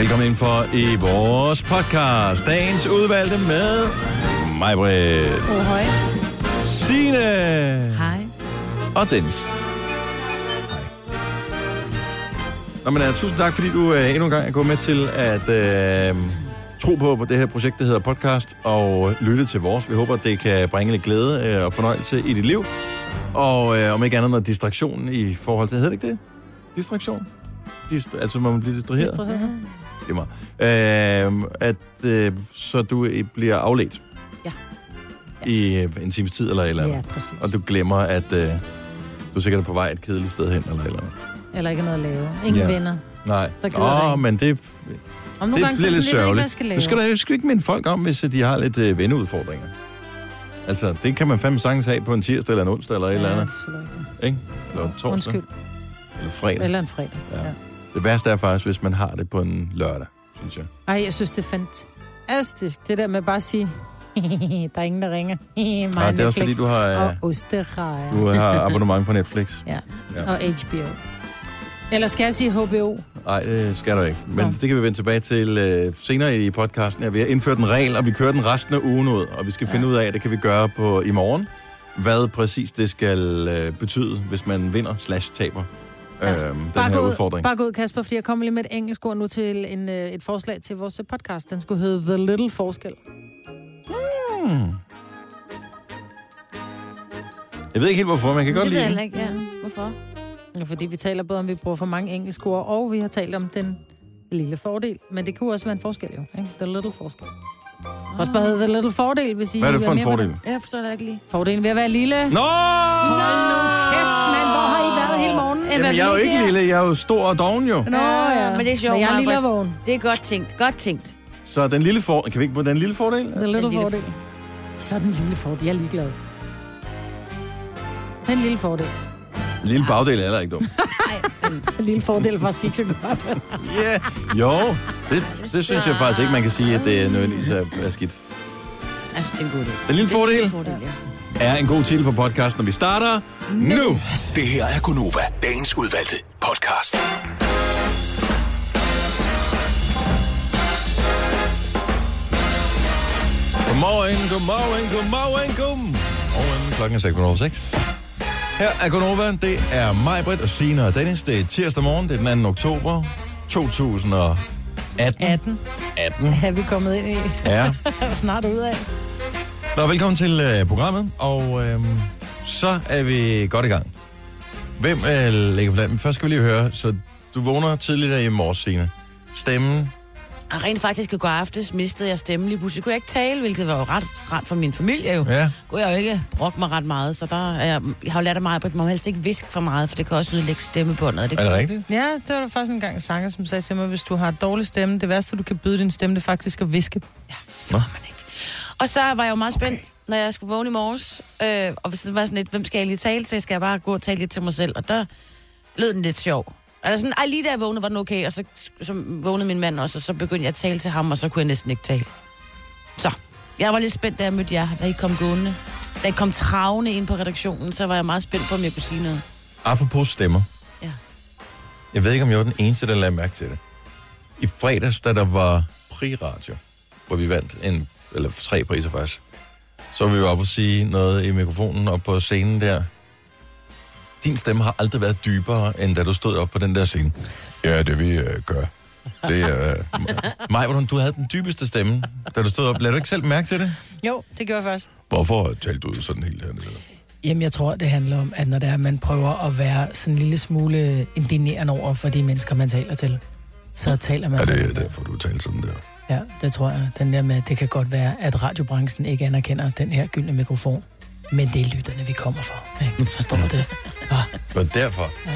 Velkommen ind for i vores podcast. Dagens udvalgte med mig, Britt, Oh, høj. Signe Hej. og Dennis. Hej. Nå, men, uh, tusind tak, fordi du uh, endnu en gang er gået med til at uh, tro på det her projekt, der hedder podcast, og lytte til vores. Vi håber, at det kan bringe lidt glæde uh, og fornøjelse i dit liv. Og uh, om ikke andet noget distraktion i forhold til... Hedder det ikke det? Distraktion? Dist- altså, man bliver distraheret? Distraheret. Det er mig. Øh, at, øh, så du øh, bliver afledt. Ja. I øh, en times tid eller eller andet. Ja, præcis. Og du glemmer, at øh, du er sikkert på vej et kedeligt sted hen eller eller andet. Eller ikke noget at lave. Ingen Ja. ja. venner. Nej. Der Åh, dig. men det, Om nogle det gange bliver er lidt lidt, ikke, hvad jeg sørgeligt. skal lave. Du skal da skal ikke minde folk om, hvis de har lidt øh, venneudfordringer. Altså, det kan man fandme sagtens have på en tirsdag eller en onsdag eller et ja, eller det andet. er selvfølgelig rigtigt. Ikke? Eller torsdag. Undskyld. Eller fredag. Eller en fredag. Ja. Ja. Ja. Det værste er faktisk, hvis man har det på en lørdag, synes jeg. Ej, jeg synes, det er fantastisk. Det der med bare at sige, der er ingen, der ringer. Nej, det er også fordi, du har, Og øh, osterejer. du har abonnement på Netflix. Ja. Ja. og HBO. Eller skal jeg sige HBO? Nej, det skal du ikke. Men det kan vi vende tilbage til øh, senere i podcasten. Ja, vi har indført en regel, og vi kører den resten af ugen ud. Og vi skal finde ud af, det kan vi gøre på i morgen. Hvad præcis det skal øh, betyde, hvis man vinder slash taber Ja. den Bare her ud, udfordring. bare gå ud, Kasper, fordi jeg kommer lige med et engelsk ord nu til en, øh, et forslag til vores podcast. Den skulle hedde The Little Forskel. Hmm. Jeg ved ikke helt, hvorfor, men jeg kan godt det lide heller ikke, ja. Hvorfor? Ja, fordi vi taler både om, at vi bruger for mange engelske ord, og vi har talt om den lille fordel. Men det kunne også være en forskel, jo. Ikke? The Little Forskel. Også bare hedde The Little Fordel, hvis I Hvad er det for en mere med fordel? det. Jeg forstår det ikke lige. Fordelen ved at være lille. Nå! Hold nu kæft, mand. Jamen, jeg er jo ikke lille, jeg er jo stor og doven jo. Nå, ja. Men det er sjovt, Men jeg er lille og vågen. Det er godt tænkt. Godt tænkt. Så den lille for... Kan vi ikke på den lille fordel? The Little lille Fordel. Så den lille fordel. Jeg er ligeglad. Den lille fordel. En lille bagdel er heller ikke dum. Den lille fordel er faktisk ikke så godt. Ja, yeah. jo. Det, det synes jeg faktisk ikke, man kan sige, at det er nødvendigvis er, er skidt. Altså, det er en god idé. Den lille fordel fordel, ja. Er en god titel på podcasten, og vi starter nu. Det her er Gunova, dagens udvalgte podcast. Godmorgen, godmorgen, godmorgen, godmorgen. Klokken er 6.06. Her er Gunova. Det er mig, Britt og Signe og Dennis. Det er tirsdag morgen. Det er den 2. oktober 2018. 18 18. er vi kommet ind i. Ja. Snart ud af. Nå, velkommen til øh, programmet, og øh, så er vi godt i gang. Hvem øh, lægger planen? Først skal vi lige høre, så du vågner tidligt i morges, Signe. Stemmen, Og rent faktisk i går aftes mistede jeg stemmen lige pludselig. Kunne jeg ikke tale, hvilket var jo ret rart for min familie jo. ja. Kunne jeg jo ikke brokke mig ret meget, så der er jeg, jeg har jo lært af mig, at man helst ikke viske for meget, for det kan også ødelægge stemmebåndet. Det Er det rigtigt? Ja, det var der faktisk en gang en sanger, som sagde til mig, hvis du har dårlig stemme, det værste, du kan byde din stemme, det er faktisk at viske. Ja, det man ikke. Og så var jeg jo meget spændt, når jeg skulle vågne i morges. Øh, og det var sådan lidt, hvem skal jeg lige tale til? Skal jeg bare gå og tale lidt til mig selv? Og der lød den lidt sjov. Altså sådan, ej, lige da jeg vågnede, var den okay, og så, så vågnede min mand også, og så begyndte jeg at tale til ham, og så kunne jeg næsten ikke tale. Så, jeg var lidt spændt, da jeg mødte jer, da I kom gående. Da I kom travne ind på redaktionen, så var jeg meget spændt på, om jeg kunne sige noget. Apropos stemmer. Ja. Jeg ved ikke, om jeg var den eneste, der lagde mærke til det. I fredags, da der var pri-radio, hvor vi vandt en, eller tre priser faktisk, så var vi jo oppe og sige noget i mikrofonen op på scenen der. Din stemme har aldrig været dybere, end da du stod op på den der scene. Ja, det vi uh, gør. Det er... Uh... Maj, hvordan du havde den dybeste stemme, da du stod op. Lad du ikke selv mærke til det? Jo, det gjorde jeg faktisk. Hvorfor talte du sådan helt hernede? Jamen, jeg tror, det handler om, at når det er, man prøver at være sådan en lille smule indinerende over for de mennesker, man taler til, så taler man Er sådan det der. derfor, du talte sådan der? Ja, det tror jeg. Den der med, at det kan godt være, at radiobranchen ikke anerkender den her gyldne mikrofon. Men det er lytterne, vi kommer for. Ikke? Forstår du det? Ah, Var det derfor? Ja.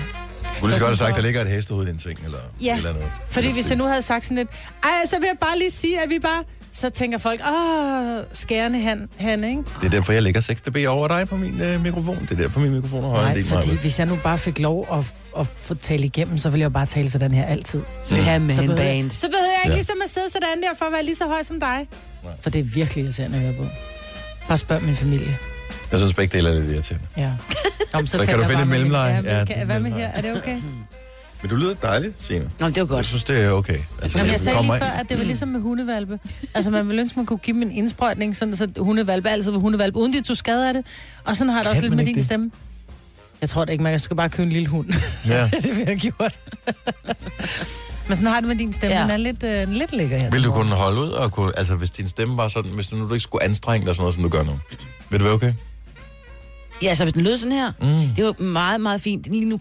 Kunne du godt have sagt, for- der ligger et hestehoved i din seng, eller Ja, eller andet? Fordi hvis jeg nu havde sagt sådan lidt, ej, så vil jeg bare lige sige, at vi bare... Så tænker folk, åh, skærende han, han, ikke? Det er derfor, jeg lægger 6 dB over dig på min øh, mikrofon. Det er derfor, min mikrofon er højere Nej, fordi Maja. hvis jeg nu bare fik lov at, at få tale igennem, så ville jeg jo bare tale sådan her altid. Så vi har Så man behøver- band. Så behøver jeg ikke Ja. ja. ligesom at sidde sådan der for at være lige så høj som dig. For det er virkelig irriterende at høre på. Bare spørg min familie. Jeg synes begge dele er lidt irriterende. Ja. Om, Så kan taler du finde et mellemleje? Ja, Ja, ja, kan, hvad med her? Er det okay? Men du lyder dejligt, Signe. Nå, det var Jeg godt. synes, det er okay. Altså, Jamen, jeg det sagde lige før, at det var ligesom med hundevalpe. Altså, man ville ønske, man kunne give dem en indsprøjtning, sådan så hundevalpe altid var hundevalpe, uden de tog skade af det. Og sådan har det Kan også lidt med din det? stemme. Jeg tror det ikke, man skal bare købe en lille hund. Ja. det vil jeg gjort. Men sådan har det med din stemme. Ja. Den er lidt, øh, lidt lækker her. Vil du kunne holde ud, og kunne, altså hvis din stemme var sådan, hvis du nu ikke skulle anstrenge dig sådan noget, som du gør nu, vil det være okay? Ja, så hvis den lød sådan her, Mm. det er jo meget, meget fint. Lige nu,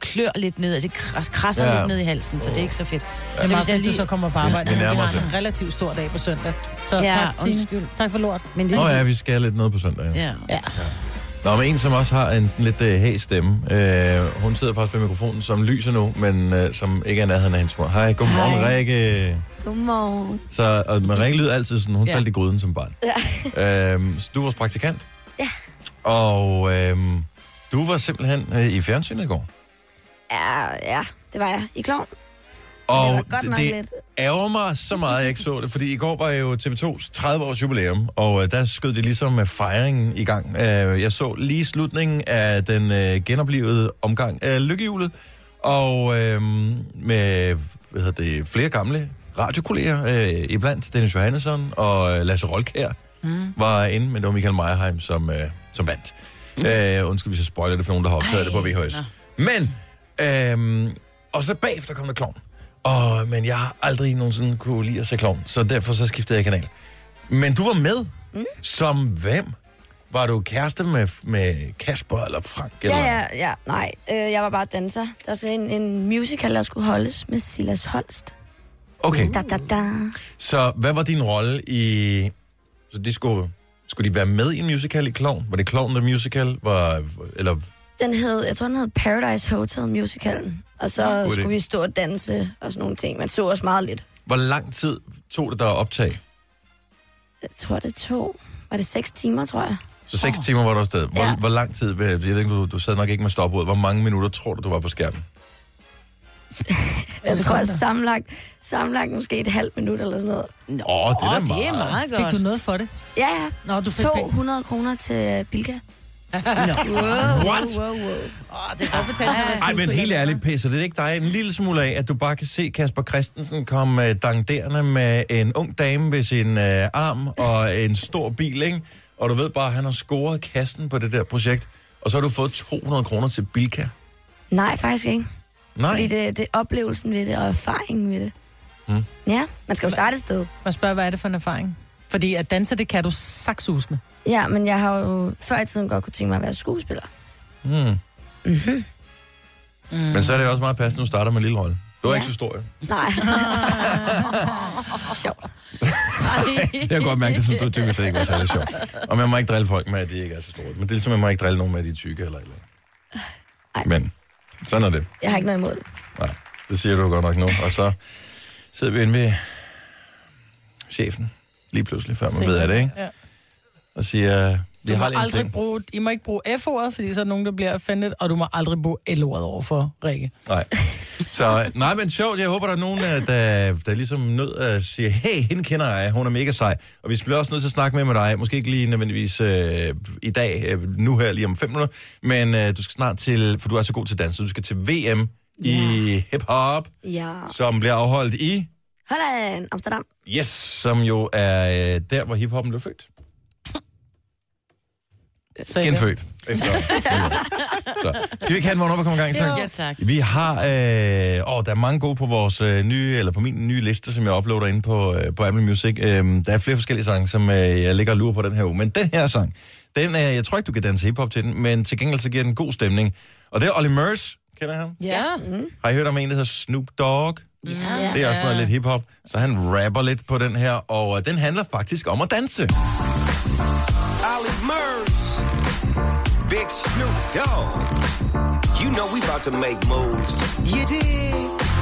klør lidt ned, altså det kras- krasser Ja. ja. lidt ned i halsen, så det er ikke så fedt. Det er Altså, meget hvis jeg fedt, du lige- så kommer på arbejde. Vi Vi har en relativt stor dag på søndag. Så Ja, tak, Signe. undskyld. Tak for lort. Men det, Nå ja, vi skal lidt noget på søndag. Ja. ja. Ja. Nå, men en, som også har en sådan lidt uh, hæs stemme. Uh, hun sidder faktisk ved mikrofonen, som lyser nu, men uh, som ikke er nærheden af hendes mor. Hej, godmorgen, Hej. Rikke. Godmorgen. Så og, men Rikke lyder altid sådan, hun Ja. faldt i gryden som barn. Ja. Uh, så du var vores praktikant? Ja. Og uh, du var simpelthen uh, i fjernsynet i går. Ja, ja, det var jeg. I klovn. Og det godt nok det lidt. ærger mig så meget, at jeg ikke så det, fordi i går var jo TV2's 30-års jubilæum, og øh, der skød de ligesom med fejringen i gang. Øh, jeg så lige slutningen af den øh, genoplevede omgang af lykkehjulet, og øh, med hvad hedder det, flere gamle radiokolleger, øh, iblandt Dennis Johannesson og øh, Lasse Rolkær mm. var inde, men det var Michael Meyerheim, som, øh, som vandt. Mm. Øh, undskyld, hvis jeg spoiler det for nogen, der har optaget det på VHS. Men, øh, og så bagefter kom der klovn. Og, men jeg har aldrig nogensinde kunne lide at se klovn, så derfor så skiftede jeg kanal. Men du var med. Mm. Som hvem? Var du kæreste med, med Kasper eller Frank? Eller? Ja, ja, ja. Nej, øh, jeg var bare danser. Der var sådan en, en musical, der skulle holdes med Silas Holst. Okay, Da, da, da. så hvad var din rolle i... Så de skulle, skulle de være med i en musical i Klovn? Var det Klovn The Musical? Var, eller, Den hed, jeg tror, den hed Paradise Hotel Musicalen. Og så idé. skulle vi stå og danse og sådan nogle ting. Man så os meget lidt. hvor lang tid tog det der at optage? Jeg tror, det tog... Var det seks timer, tror jeg? Så seks oh. timer var du afsted. Hvor, Ja. hvor lang tid... Jeg ved ikke, du, du sad nok ikke med stopud. Hvor mange minutter tror du, du var på skærmen? Jeg tror, Sekunder. sammenlagt, sammenlagt måske et halvt minut eller sådan noget. Åh, oh, det er det er meget. godt. Fik du noget for det? Ja, ja. Nå, du fik penge. 200 kroner til Bilka. Nå. Wow, What? wow, wow. Åh, det kan godt at være Ej, men helt ærligt, pisser det ikke dig en lille smule af, at du bare kan se Kasper Christensen komme uh, dangderende med en ung dame ved sin uh, arm og en stor bil, ikke? Og du ved bare, at han har scoret kassen på det der projekt, og så har du fået 200 kroner til Bilka. Nej, faktisk ikke. Nej, Fordi det, det er oplevelsen ved det, og erfaringen ved det. Mm. Ja, man skal jo starte et sted. Man spørger, hvad er det for en erfaring? Fordi at danse, det kan du saksus med. Ja, men jeg har jo før i tiden godt kunne tænke mig at være skuespiller. mm. Mm-hmm. men så er det også meget passende, at du starter med en lille rolle. Du er Ja. ikke så stor. Nej. Sjovt. Jeg kan godt mærke, det som du tykker sig ikke var særlig sjovt. Og man må ikke drille folk med, at de ikke er så store. Men det er ligesom, man må ikke drille nogen med, at de er tykke eller eller Ej. andet. Men sådan er det. Jeg har ikke noget imod det. Nej, det siger du godt nok nu. Og så sidder vi inde ved chefen, lige pludselig, før man ved af det, ikke? Ja. Og siger, Du må aldrig ting. bruge, I må ikke bruge F-ordet, fordi så er der nogen, der bliver offended, og du må aldrig bruge L-ordet over for Rikke. Nej. Så, nej, men sjovt. Jeg håber, der er nogen, øh, der, der ligesom nødt at sige, hey, hende kender jeg, hun er mega sej. Og vi bliver også nødt til at snakke med med dig. Måske ikke lige nødvendigvis øh, i dag, øh, nu her lige om fem minutter, men øh, du skal snart til, for du er så god til dans, så du skal til VM i hip-hop, Ja. som bliver afholdt i, Holland, Amsterdam. yes, som jo er øh, der, hvor hip-hoppen blev født. Så Genfødt. Efter. så, skal vi ikke have en vågn op og komme i gang? Så? Ja, tak. Vi har, øh, åh, der er mange gode på vores øh, nye, eller på min nye liste, som jeg uploader inde på, øh, på Apple Music. Øh, der er flere forskellige sange, som øh, jeg ligger og lurer på den her uge. Men den her sang, den, øh, jeg tror ikke, du kan danse hiphop til den, men til gengæld så giver den god stemning. Og det er Olly Murs, kender han? Ja. Har I hørt om en, der hedder Snoop Dogg? Ja. Det er også noget lidt hiphop. Så han rapper lidt på den her, og øh, den handler faktisk om at danse. Big Snoop Dogg. You know we about to make moves. You dig?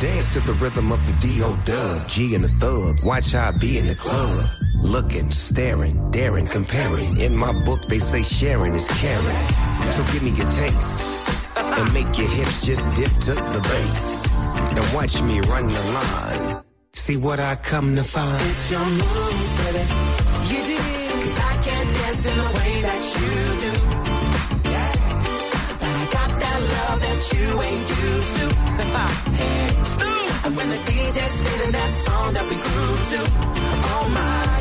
Dance to the rhythm of the D.O. Dub, G and the Thug. Watch I be in the club. Looking, staring, daring, comparing. In my book, they say sharing is caring. So give me your taste and make your hips just dip to the bass. And watch me run the line. See what I come to find. It's your moves, baby. You. Cause I can't dance in the way that you do. That you ain't used to. hey. And when the DJ's spinning that song that we grew to, oh my,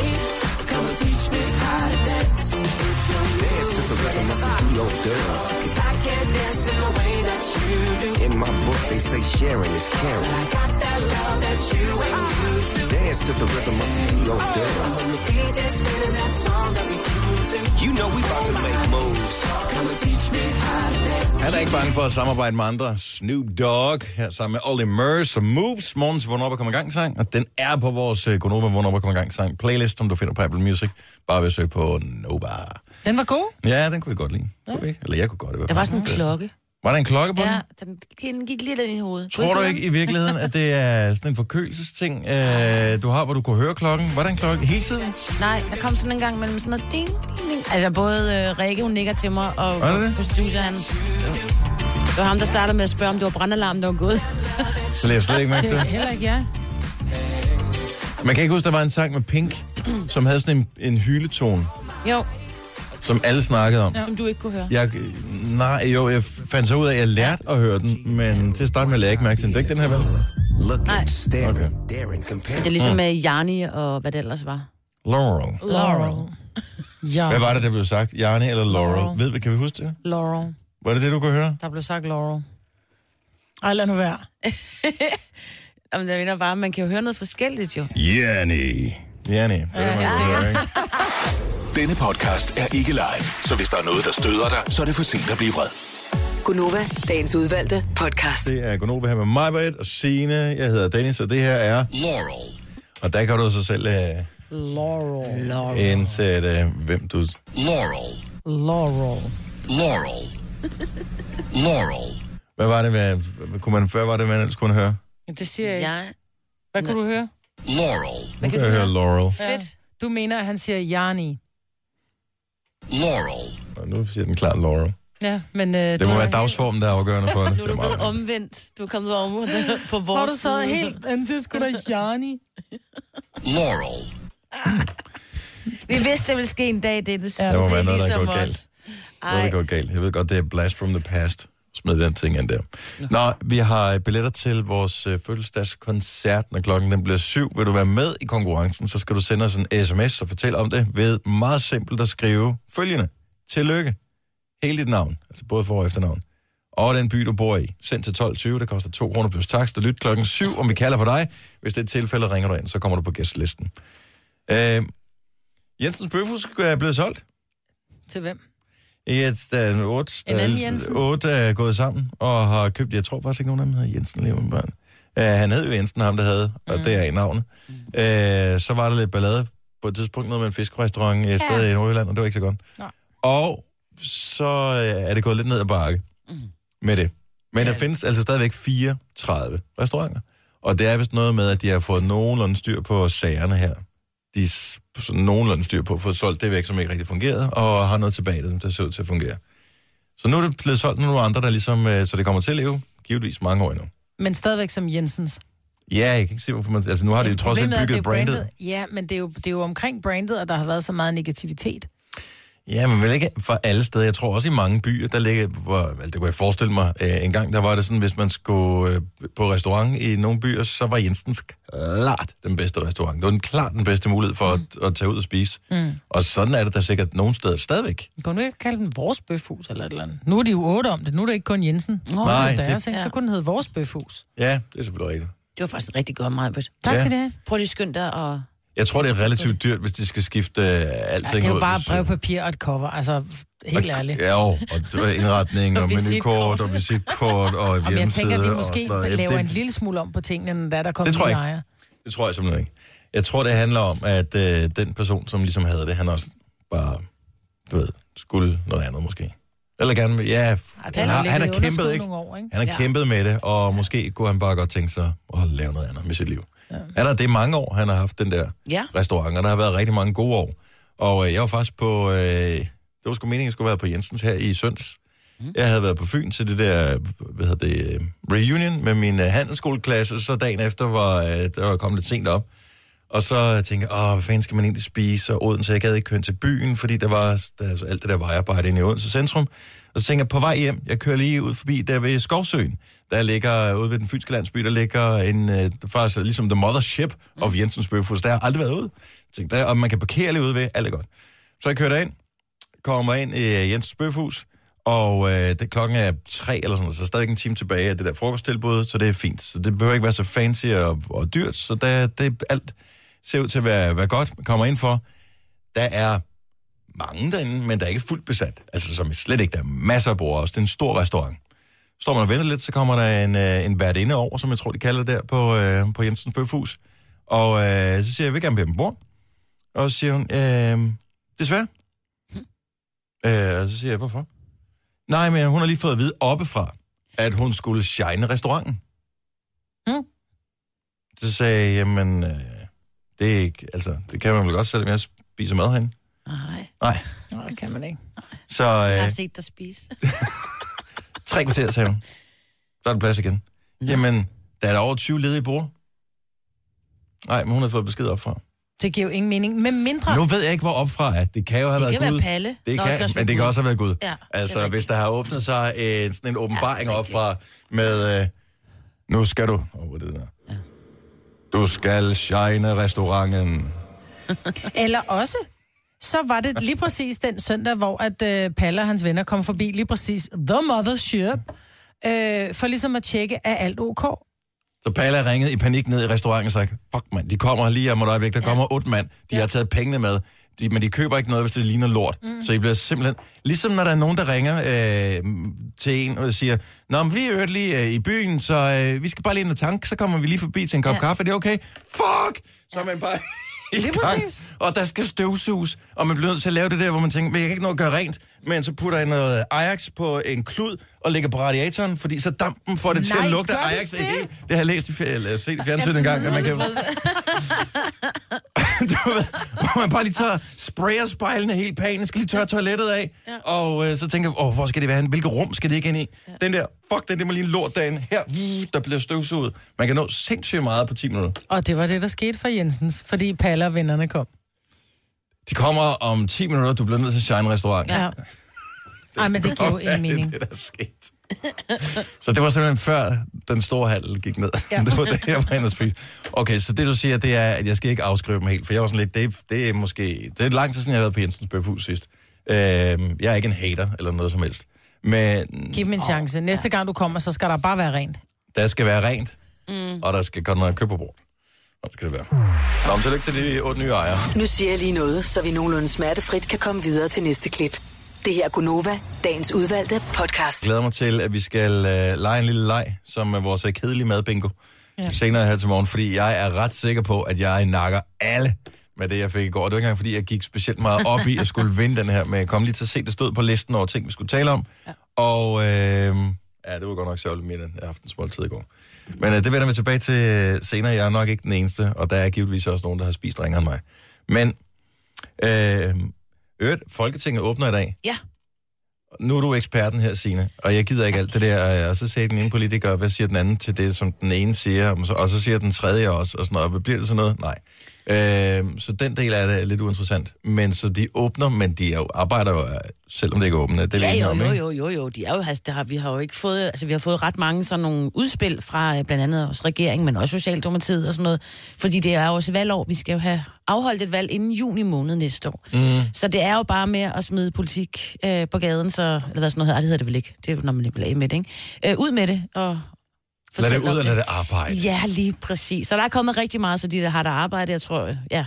come and teach me how to dance. Dance to the rhythm of the D.O. Dub. Cause I can't dance in the way that you do. In my book, they say sharing is caring. I got that love that you ain't used to. Dance to the rhythm of the D.O. Dub. Oh, when the DJ's spinning that song that we grew to, You know we about to make moves. Han er ikke bange for at samarbejde med andre. Snoop Dogg her sammen med Olly Murs og Moves. Morgens Hvornår vi kommer i gang sang. Og den er på vores uh, Gonova Hvornår vi kommer i gang sang playlist, som du finder på Apple Music. Bare ved at søge på Nova. Den var god. Ja, den kunne vi godt lide. Kunne vi ikke? Eller jeg kunne godt i hvert Der var sådan en klokke. Var der en klokke på Ja, den? den gik lidt ind i hovedet. Tror du ikke i virkeligheden, at det er sådan en forkølelsesting, øh, du har, hvor du kunne høre klokken? Var der en klokke hele tiden? Nej, der kom sådan en gang mellem sådan noget ding, ding, ding. Altså både øh, Rikke, hun nikker til mig, og Var det det? producer, han... Det var ham, der startede med at spørge, om det var brandalarm, der var gået. Så læser jeg slet ikke mærke til det. heller ikke jeg. Man kan ikke huske, der var en sang med Pink, som havde sådan en, en hyletone, Jo, som alle snakkede om. som du ikke kunne høre. Jeg, nej, jo, jeg fandt så ud af, at jeg lærte at høre den, men til at starte med lagde jeg ikke mærke til den. Det er ikke den her, vel? Nej. Okay. Det er ligesom med Jarni og hvad det ellers var. Laurel. Laurel. Ja, Hvad var det, der blev sagt? Jarni eller Laurel? Laurel. Ved vi, kan vi huske det? Laurel. Var det det, du kunne høre? Der blev sagt Laurel. Ej, lad nu være. Jamen, jeg mener bare, man kan jo høre noget forskelligt jo. Jarni. Jarni. Det er det, man kan høre, ikke? Denne podcast er ikke live, så hvis der er noget, der støder dig, så er det for sent at blive vred. Gunova, dagens udvalgte podcast. Det er Gunova her med mig, Britt, og Signe. Jeg hedder Dennis, og det her er... Laurel. Og der kan du så selv uh, Laurel. indsætte, uh, hvem du... Laurel. Laurel. Laurel. Laurel. Hvad var det, hvad, hvad, kunne man, hvad var det, man ellers kunne høre? Det siger jeg ikke. Ja, Hvad kunne du høre? Laurel. Nu kan jeg høre Laurel. Ja. Du mener, at han siger Jarni. Laurel. Og nu siger den klart Laurel. Ja, men... Øh, Det må være dagsformen, der er afgørende for det. nu er det du er blevet meget- omvendt. Du er kommet om på vores Hvor du sad helt... Siger sgu da Jarni. Laurel. Vi vidste, det ville ske en dag, det er det. Ja. Der må være noget, der ligesom går galt. os. Noget, der Ej, går galt. Jeg ved godt, det er blast from the past. Smid den ting ind der. Nå, vi har billetter til vores øh, fødselsdagskoncert, når klokken den bliver syv. Vil du være med i konkurrencen, så skal du sende os en sms og fortælle om det ved meget simpelt at skrive følgende. Tillykke. Hele dit navn, altså både for- og efternavn. Og den by, du bor i. Send til 12.20, det koster 2 kroner plus takst. Lyt klokken 7, om vi kalder på dig. Hvis det er et tilfælde, ringer du ind, så kommer du på gæstlisten. Øh, Jensens Bøfhus er blevet solgt. Til hvem? Et, der er en otte, En anden Jensen? otte er gået sammen og har købt, jeg tror faktisk ikke, nogen af dem hedder Jensen Leven Børn. Uh, han hed jo Jensen, ham der havde, og det er i navnet. Uh, så var der lidt ballade på et tidspunkt, noget med en fiskerestaurant et sted i Nordjylland, og det var ikke så godt. Nej. Og så uh, er det gået lidt ned ad bakke med det. Men der findes altså stadigvæk 34 restauranter. Og det er vist noget med, at de har fået nogenlunde styr på sagerne her. De sådan nogenlunde styr på, fået solgt det væk, som ikke rigtig fungerede, og har noget tilbage, der ser ud til at fungere. Så nu er det blevet solgt nogle andre, der ligesom, øh, så det kommer til at leve, givetvis mange år endnu. Men stadigvæk som Jensens. Ja, jeg kan ikke se, hvorfor man... Altså, nu har de jo Men trods alt bygget det jo brandet. Ja, men det er, jo, det er jo omkring brandet, at der har været så meget negativitet. Ja, men vel ikke for alle steder. Jeg tror også i mange byer, der ligger, hvor, vel, det kunne jeg forestille mig, øh, en gang der var det sådan, hvis man skulle øh, på restaurant i nogle byer, så var Jensens klart den bedste restaurant. Det var den klart den bedste mulighed for mm. at, at tage ud og spise. Mm. Og sådan er det der sikkert nogle steder stadigvæk. Kan du ikke kalde den vores bøfhus eller et eller andet? Nu er de jo otte om det. Nu er det ikke kun Jensen. Nå, Nej, det er deres, ikke? Så kunne den hedde vores bøfhus. Ja, det er selvfølgelig rigtigt. Det var faktisk rigtig godt, Majbet. Tak Ja. skal det have. Prøv lige skynde dig og... Jeg tror, det er relativt dyrt, hvis de skal skifte øh, alting Ja, det er jo ud. bare brevpapir og et cover. Altså, helt og, ærligt. Ja, jo, og indretning, og, Og menukort, og visitkort, og Jamen, jeg tænker, at de hjemmeside, måske og laver det- en lille smule om på tingene, når der, der kommer Det tror jeg ikke. Det tror jeg simpelthen ikke. Jeg tror, det handler om, at øh, den person, som ligesom havde det, han også bare, du ved, skulle noget andet måske. Eller gerne, ja, Ej, han, har, han har kæmpet, ikke? år, ikke? Han har Ja. kæmpet med det, og måske kunne han bare godt tænke sig at lave noget andet med sit liv. Ja. Er der det mange år, han har haft den der Ja. restaurant, og der har været rigtig mange gode år. Og øh, jeg var faktisk på, øh, det var sgu meningen, jeg skulle være på Jensens her i søndags. Mm. Jeg havde været på Fyn til det der, hvad hedder det, øh, reunion med min øh, handelsskoleklasse, så dagen efter var, øh, der var kommet lidt sent op. Og så tænkte jeg, åh, hvad fanden skal man egentlig spise? Og Odense, jeg gad ikke køre til byen, fordi der var der, er alt det der vejarbejde inde i Odense centrum. Og så tænker jeg, på vej hjem, jeg kører lige ud forbi der ved Skovsøen. Der ligger, ude ved den fynske landsby, der ligger en, øh, faktisk ligesom the mothership of Jensens Bøfhus. Der har jeg aldrig været ude. Jeg tænkte, der, og man kan parkere lige ude ved, alt er godt. Så jeg kører derind, kommer ind i øh, Jensens Bøfhus, og øh, det klokken er tre eller sådan noget, så er stadig en time tilbage af det der frokosttilbud, så det er fint. Så det behøver ikke være så fancy og, og dyrt, så der, det alt ser ud til at være, være godt. Man kommer ind for, der er mange derinde, men der er ikke fuldt besat. Altså som slet ikke, der er masser af bord også. Det er en stor restaurant. Står man og venter lidt, så kommer der en, øh, en værtinde over, som jeg tror, de kalder det der på, øh, på Jensens Bøfhus. Og øh, så siger jeg, jeg vil gerne bede dem bord. Og så siger hun, øh, desværre. Øh, og så siger jeg, hvorfor? Nej, men hun har lige fået at vide oppefra, at hun skulle shine restauranten. Hmm. Så sagde jeg, jamen, øh, det er ikke, altså, det kan man vel godt, selvom jeg spiser mad herinde. Nej, Nej, Nej, det kan man ikke. så jeg har øh, set dig spise. tre kvarter, sagde hun. Så er der plads igen. Jamen, der er der over 20 ledige bord. Nej, men hun har fået besked opfra. Det giver jo ingen mening. Med mindre... Nu ved jeg ikke, hvor opfra er. Det kan jo have Det været kan være Gud. Palle. Det Nå, kan, men det kan også have været Gud. Ja, altså, rigtigt. hvis der har åbnet sig en, sådan en åbenbaring Ja, op fra med, øh, nu skal du, oh, hvad er det der? Ja. Du skal shine restauranten. Eller også, så var det lige præcis den søndag, hvor at øh, Palle og hans venner kom forbi lige præcis The Mothership, øh, for ligesom at tjekke, er alt ok? Så Palle ringet i panik ned i restauranten og sagt, fuck mand, de kommer lige om et øjeblik, der kommer otte mand, de har taget pengene med, de, men de køber ikke noget, hvis det ligner lort. Mm. Så I bliver simpelthen, ligesom når der er nogen, der ringer øh, til en og siger, Nå, men vi er øvrigt lige øh, i byen, så øh, vi skal bare lige ind og tanke, så kommer vi lige forbi til en kop ja. Ja. kaffe, er det okay? Fuck! Så er man bare i gang, og der skal støvsuges, og man bliver nødt til at lave det der, hvor man tænker, men jeg kan ikke nå at gøre rent, men så putter jeg noget Ajax på en klud og lægger på radiatoren, fordi så dampen får det til Nej, at lugte af det Ajax. det? Det? det har jeg læst i, eller set i fjernsynet en gang, at man kan... du ved, hvor man bare lige tager sprayer spejlene helt pænt, skal lige tørre toilettet af, ja. og øh, så tænker jeg, åh, hvor skal det være henne? Hvilket rum skal det ikke ind i? Ja. Den der, fuck den, det må lige en lort dagen. Her, der bliver støvsuget. Man kan nå sindssygt meget på 10 minutter. Og det var det, der skete for Jensens, fordi Palle og vennerne kom. De kommer om 10 minutter, du bliver nødt til Shine Restaurant. Ja. Ej, men det giver jo ingen mening. Det, der er sket. så det var simpelthen før den store handel gik ned. Ja. Det var det, jeg var inde og spise. Okay, så det du siger, det er, at jeg skal ikke afskrive dem helt, for jeg var sådan lidt, det, er- det er måske, det er lang tid siden, jeg har været på Jensens Bøfhus sidst. Øh, jeg er ikke en hater eller noget som helst. Men Giv dem en chance. Næste gang du kommer, så skal der bare være rent. der skal være rent, mm. og der skal godt noget køb på bord. Og det skal det være. Nå, men tillykke til de otte nye ejere. Nu siger jeg lige noget, så vi nogenlunde smertefrit kan komme videre til næste klip. Det her er Gunova, dagens udvalgte podcast. glæder mig til, at vi skal øh, lege en lille leg, som er vores øh, kedelige madbingo. Ja. Senere her til morgen, fordi jeg er ret sikker på, at jeg nakker alle med det, jeg fik i går. Det var ikke engang, fordi jeg gik specielt meget op i at skulle vinde den her, men jeg kom lige til at se, det stod på listen over ting, vi skulle tale om. Ja. Og øh, ja, det var godt nok sørgeligt mere, end jeg har haft en små tid i går. Men øh, det vender vi tilbage til øh, senere. Jeg er nok ikke den eneste, og der er givetvis også nogen, der har spist ringere end mig. Men, øh, øvrigt, Folketinget åbner i dag. Ja. Nu er du eksperten her, Signe, og jeg gider ikke alt det der. øh, Og så siger den ene politiker, hvad siger den anden til det, som den ene siger, og så, og så siger den tredje også, og sådan noget. Bliver det sådan noget? Nej. Øh, så den del af det er lidt uinteressant. Men så de åbner, men de er jo, arbejder jo, øh, selvom det ikke er åbent. Det er Ja, jo, om, jo, jo, jo, jo. De er jo, altså, der har, vi har jo ikke fået, altså vi har fået ret mange sådan nogle udspil fra øh, blandt andet også regeringen, men også Socialdemokratiet og sådan noget, fordi det er jo også valgår. Vi skal jo have afholdt et valg inden juni måned næste år. Mm. Så det er jo bare med at smide politik øh, på gaden, så, eller hvad sådan noget hedder, det hedder det vel ikke, det er jo, når man bliver med det, ikke? Øh, ud med det, og Lad det ud og lad det arbejde. Ja, lige præcis. Så der er kommet rigtig meget, så de der har der arbejde, jeg tror, ja.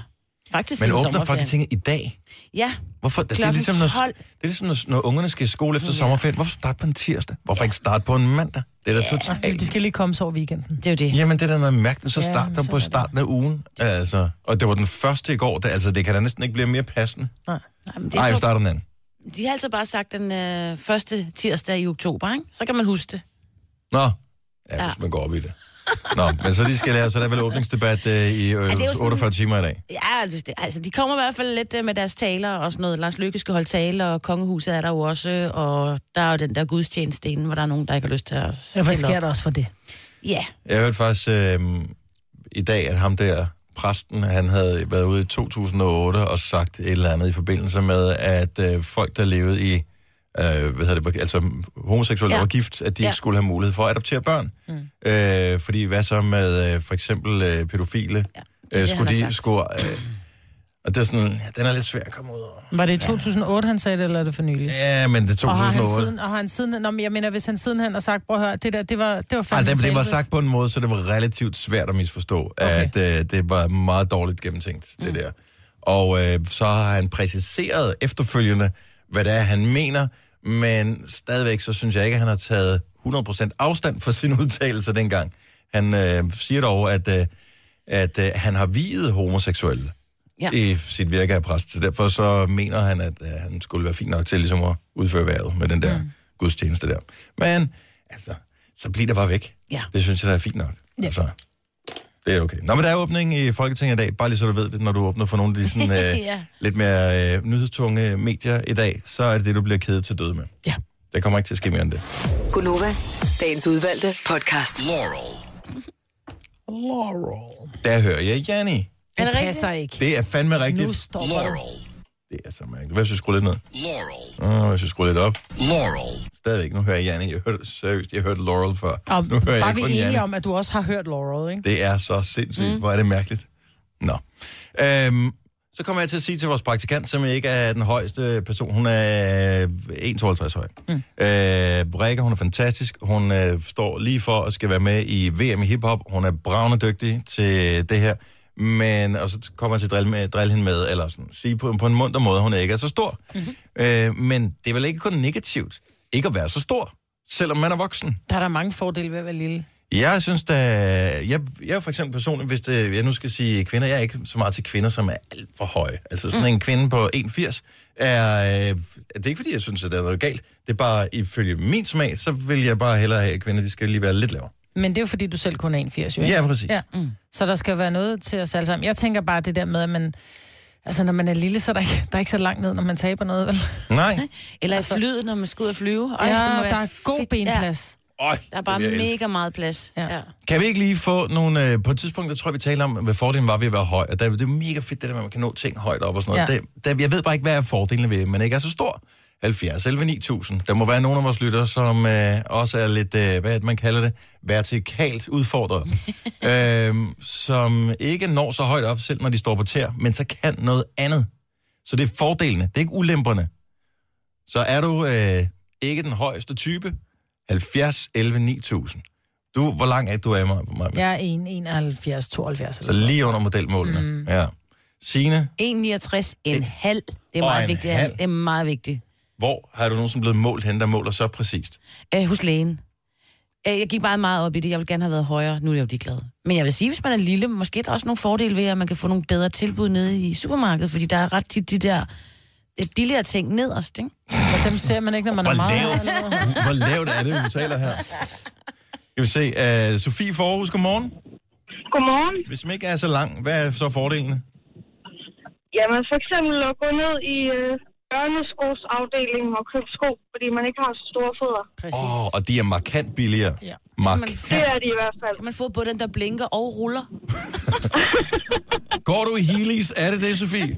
Faktisk Men åbner. Folketinget i dag? Ja, Hvorfor? Det er ligesom, når, 12. det er ligesom, når, når ungerne skal i skole efter sommerferien. Hvorfor starte på en tirsdag? Hvorfor ikke starte på en mandag? Det er da Og totalt... de, de skal lige komme så over weekenden. det er jo det. Jamen, det er da noget mærkeligt. Så Ja, start men der så på starten af ugen. Altså, og det var den første i går. Det, altså, det kan da næsten ikke blive mere passende. Nej, men det Nej, er vi starter den anden. de har altså bare sagt den øh, første tirsdag i oktober, ikke? Så kan man huske det. Nå, ja, Ja. hvis man går op i det. Nå, men så de skal lære, så der er vel åbningsdebat øh, i øh, sådan- 48 timer i dag. Ja, det- altså de kommer i hvert fald lidt øh, med deres taler og sådan noget. Lars Lykke skal holde taler, og kongehuset er der jo også, og der er jo den der gudstjeneste inde, hvor der er nogen, der ikke har lyst til at Ja, hvad sker op. der også for det? Ja, Jeg hørte faktisk øh, i dag, at ham der, præsten, han havde været ude i 2008 og sagt et eller andet i forbindelse med, at øh, folk, der levede i, øh, hvad hedder det, altså homoseksuelle, ja. Ja. var gift, at de ja. Ja. ikke skulle have mulighed for at adoptere børn. Mm. Øh, fordi hvad så med øh, for eksempel øh, pædofile? Ja, øh, det er det, skulle han de, skulle, øh, og det er sådan, ja, den er lidt svær at komme ud over. Var det i 2008, han sagde det, eller er det for nylig? Ja, men det er Og har han 2008. siden, og har han siden, nå, men jeg mener, hvis han sidenhen har sagt, prøv at høre, det der, det var, det var fandme det, det var sagt på en måde, så det var relativt svært at misforstå, okay. at øh, det var meget dårligt gennemtænkt, det der. Og øh, så har han præciseret efterfølgende, hvad det er, han mener, men stadigvæk så synes jeg ikke, at han har taget 100% afstand fra sine udtalelser dengang. Han øh, siger dog, at, øh, at øh, han har videt homoseksuelle ja. I sit virke af præst, så derfor så mener han, at øh, han skulle være fint nok til ligesom at udføre værvet med den der mm. gudstjeneste der. Men altså, så bliver det bare væk. Ja. Det synes jeg, der er fint nok. Ja. Altså, det er okay. Nå, men der er åbning i Folketinget i dag, bare lige så du ved det, når du åbner for nogle af de sådan, øh, Ja. lidt mere øh, nyhedstunge medier i dag, så er det det, du bliver kedet til døde med. Ja. Det kommer ikke til at ske mere end det. Gunova, dagens udvalgte podcast. Laurel. Der hører jeg Janni. Er det Det passer rigtigt? ikke. Det er fandme rigtigt. Nu stopper du. Det er så mærkeligt. Hvad hvis vi skruer lidt ned? Laurel. Åh, hvis vi skruer lidt op? Laurel. Stadigvæk. Nu hører jeg Janni. Jeg hørte, seriøst, jeg hørte Laurel før. Og nu hører var jeg vi kun enige om, at du også har hørt Laurel, ikke? Det er så sindssygt. Mm. Hvor er det mærkeligt. Nå. Øhm, så kommer jeg til at sige til vores praktikant, som ikke er den højeste person. Hun er 1,52 høj. Mm. Øh, Rikke, hun er fantastisk. Hun øh, står lige for at skal være med i VM i hiphop. Hun er bravende dygtig til det her. Men, og så kommer jeg til at drille, med, drille hende med, eller sådan, sige på, på en munter måde, hun ikke er så stor. Mm-hmm. Øh, men det er vel ikke kun negativt, ikke at være så stor, selvom man er voksen. Der er der mange fordele ved at være lille. Jeg synes da, jeg, jeg er for eksempel personligt, hvis det, jeg nu skal sige kvinder, jeg er ikke så meget til kvinder, som er alt for høje. Altså sådan mm. en kvinde på 1,80 er, øh, det er ikke fordi, jeg synes, at det er noget galt. Det er bare, ifølge min smag, så vil jeg bare hellere have, at kvinder, de skal lige være lidt lavere. Men det er jo fordi, du selv kun er 1,80, jo ikke? Ja, præcis. Ja. Mm. Så der skal være noget til os alle sammen. Jeg tænker bare det der med, at man... Altså, når man er lille, så er der ikke, der er ikke så langt ned, når man taber noget, vel? Nej. Eller i flyet, når man skal ud og flyve. Ej, ja, der er god fedt. benplads. Øj, Ja, der er bare jeg elske. mega meget plads. Ja. Kan vi ikke lige få nogle... Øh, på et tidspunkt, der tror jeg, vi taler om, hvad fordelen var ved at være høj. Og der, det er jo mega fedt, det der med, at man kan nå ting højt op og sådan noget. Ja. Ja. Det, der, jeg ved bare ikke, hvad er fordelene ved, men ikke er så stor. 70, 11, 9000. Der må være nogle af vores lyttere, som øh, også er lidt, øh, hvad er det, man kalder det, vertikalt udfordret. øhm, som ikke når så højt op, selv når de står på tær, men så kan noget andet. Så det er fordelene, det er ikke ulemperne. Så er du øh, ikke den højeste type, 70, 11, 9000. Du, hvor lang er du af mig? Jeg er 1,71, 72. Så lige under modelmålene. Mm. Ja. Signe, 1,69 en halv. Det er meget vigtigt. Det er meget vigtigt. Hvor har du nogensinde blevet målt hen, der måler så præcist? Øh, hos lægen. Øh, jeg gik meget meget op i det. Jeg vil gerne have været højere. Nu er jeg jo lige glad. Men jeg vil sige, hvis man er lille, måske er der også nogle fordele ved, at man kan få nogle bedre tilbud nede i supermarkedet, fordi der er ret tit de der lidt billigere ting nederst, ikke? Og dem ser man ikke, når man er Hvor meget... lavt, hvor lavt er det, vi taler her? Jeg vil se, uh, Sofie Forhus, godmorgen. Godmorgen. Hvis man ikke er så lang, hvad er så fordelene? Jamen, for eksempel at gå ned i øh, børneskosafdelingen og købe sko, fordi man ikke har så store fødder. Præcis. Åh, og de er markant billigere. Ja. Mark- Det er de i hvert fald. Kan man få både den, der blinker og ruller? Går du i Heelys? Er det det, Sofie?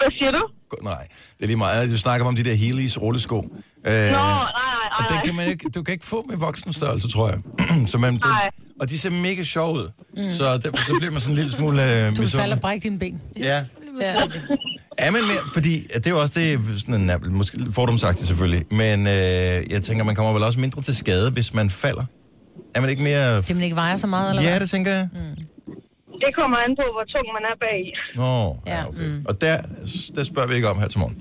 Hvad siger du? Nej, det er lige meget. Du snakker om de der Heelys rullesko. Øh, Nå, nej, nej, og den nej. kan man ikke, du kan ikke få i voksenstørrelse, tror jeg. så man, det, Nej. og de ser mega sjove ud. Mm. Så, derfor, så bliver man sådan en lille smule øh, Du vil falde misundelig. og brække dine ben. Ja. Ja. Er man mere, fordi at det er jo også det, sådan en, måske fordomsagtigt selvfølgelig, men øh, jeg tænker, man kommer vel også mindre til skade, hvis man falder. Er man ikke mere... Det man ikke vejer så meget, eller Ja, hvad? det tænker jeg. Det kommer an på, hvor tung man er bag i. Nå, ja, okay. Mm. Og der, der spørger vi ikke om her til morgen.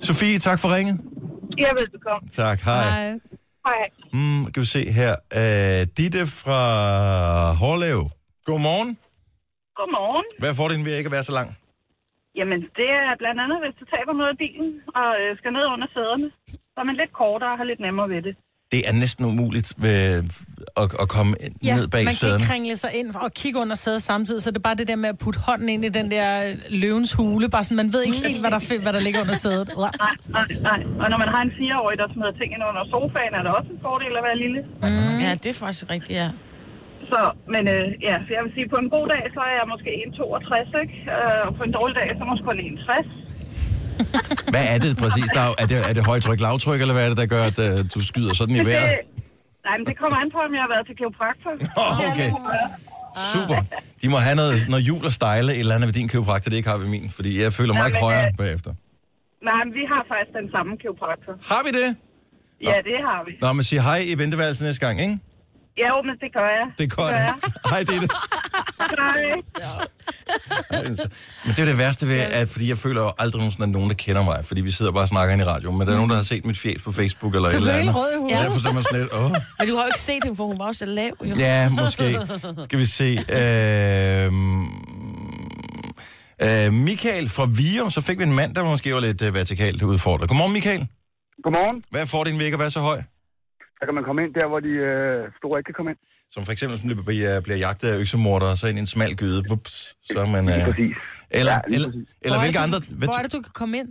Sofie, tak for ringet. Jeg er velbekomme. Tak, hej. hej. Nej. Hej. Mm, kan vi se her. Uh, Ditte fra Hårlev. Godmorgen. Godmorgen. Hvad får din ved ikke at være så lang? Jamen, det er blandt andet, hvis du taber noget i bilen og øh, skal ned under sæderne. Så er man lidt kortere og har lidt nemmere ved det. Det er næsten umuligt ved, at, at komme Ja, ned bag man kan sæderne. ikke kringle sig ind og kigge under sædet samtidig, så det er bare det der med at putte hånden ind i den der løvens hule, bare sådan, man ved ikke helt, hvad der, hvad der ligger under sædet. Nej, nej, nej. Og når man har en fireårig, der smider ting ind under sofaen, er det også en fordel at være lille. Mm. Ja, det er faktisk rigtigt, ja. Så, men øh, ja, så jeg vil sige, på en god dag, så er jeg måske 1,62, ikke? Øh, og på en dårlig dag, så jeg måske kun 1,60. Hvad er det præcis? Der er, er, det, er det højtryk, lavtryk, eller hvad er det, der gør, at uh, du skyder sådan i vejret? nej, men det kommer an på, om jeg har været til kiropraktor. Åh, okay. Super. De må have noget, noget jul og stejle et eller andet ved din kiropraktor, det ikke har ved min, fordi jeg føler mig Ja, ikke højere øh, bagefter. Nej, men vi har faktisk den samme kiropraktor. Har vi det? Ja, det har vi. Nå, men sig hej i venteværelset næste gang, ikke? Ja, jo, men det gør jeg. Det er godt. gør jeg. Hej, Ditte. Hej. Men det er det værste ved, at fordi jeg føler jo aldrig nogensinde, at nogen, der kender mig, fordi vi sidder bare og snakker ind i radioen, men der er nogen, der har set mit fjes på Facebook eller et eller andet. helt rød i hovedet. Ja. Derfor så er man lidt, åh. Men du har jo ikke set hende, for hun var også så lav. Jo. Ja, måske. Skal vi se. Øh, øh, Michael fra Virum, så fik vi en mand, der måske var lidt øh, vertikalt udfordret. Godmorgen, Michael. Godmorgen. Hvad får din væg at være så høj? Så kan man komme ind der, hvor de øh, store ikke kan komme ind. Som for eksempel, som bliver, bliver jagtet af øksemordere, så ind i en smal gyde. Vups, så er man... Lige Øh, præcis. eller, Ja, lige eller, præcis. eller Hvor er hvilke det, andre... Hvad, Hvor er det, du kan komme ind?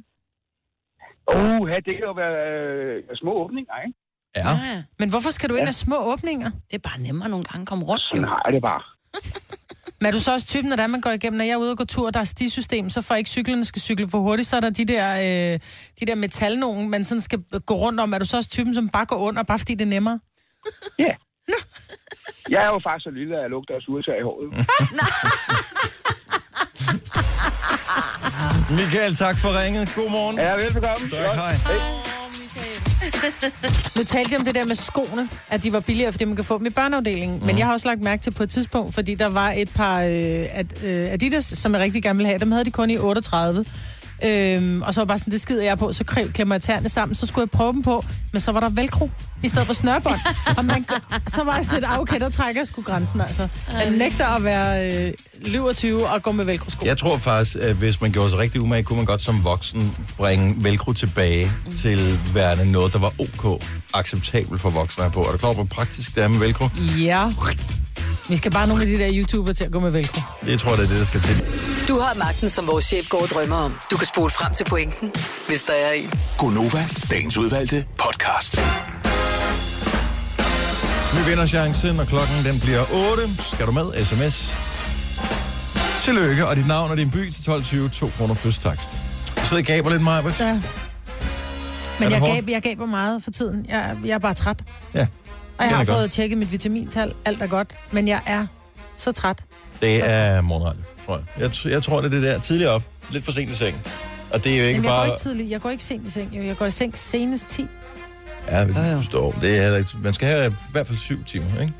Uh, her, det kan jo være øh, små åbninger, ikke? Ja. ja. Men hvorfor skal du ind af små åbninger? Det er bare nemmere nogle gange at komme rundt. Sådan har jeg det bare. Men er du så også typen, når der man går igennem, når jeg er ude og gå tur, og der er stisystem, så for ikke cyklerne skal cykle for hurtigt, så er der de der, øh, de der metalnogen, man sådan skal gå rundt om. Er du så også typen, som bare går under, bare fordi det er nemmere? Ja. Jeg er jo faktisk så lille, at jeg lugter af USA i håret. Michael, tak for ringet. God morgen. Ja, velbekomme. Tak, hej. Nu talte jeg om det der med skoene, at de var billigere, fordi man kan få dem i børneafdelingen. Mm. Men jeg har også lagt mærke til på et tidspunkt, fordi der var et par øh, at, øh, Adidas, som jeg rigtig gerne ville have. Dem havde de kun i 38. Øhm, og så var bare sådan, det skider jeg på, så klemmer jeg tæerne sammen, så skulle jeg prøve dem på, men så var der velcro i stedet for snørbånd. og man, så var jeg sådan lidt, ah, okay, der trækker jeg sgu grænsen, altså. Jeg nægter at være øh, lyv 20 og gå med velcro-sko. Jeg tror faktisk, at hvis man gjorde sig rigtig umage, kunne man godt som voksen bringe velcro tilbage til værende noget, der var ok, acceptabelt for voksne at have på. Er du klar hvor praktisk det er med velcro? Ja. Vi skal bare nogle af de der YouTubere til at gå med velcro. Det tror jeg, det er det, der skal til. Du har magten, som vores chef går og drømmer om. Du kan spole frem til pointen, hvis der er en. Gonova, dagens udvalgte podcast. Vi vinder chancen, og klokken den bliver 8. Skal du med? SMS. Tillykke, og dit navn og din by til 12.20, 2 kroner plus takst. Du sidder og gaber lidt, Majbert. Ja. Er Men det jeg, gaber, jeg gaber meget for tiden. Jeg, jeg er bare træt. Ja. Og jeg Den har fået godt. tjekket mit vitamintal. Alt er godt. Men jeg er så træt. Det er morgenradio, tror jeg. jeg. Jeg tror, det er det der tidligere op. Lidt for sent i seng. Og det er jo ikke Jamen, jeg bare... går ikke tidligt. Jeg går ikke sent i seng. Jo. Jeg går i seng senest 10. Ja, det står. Det er heller ikke... Man skal have i hvert fald syv timer, ikke?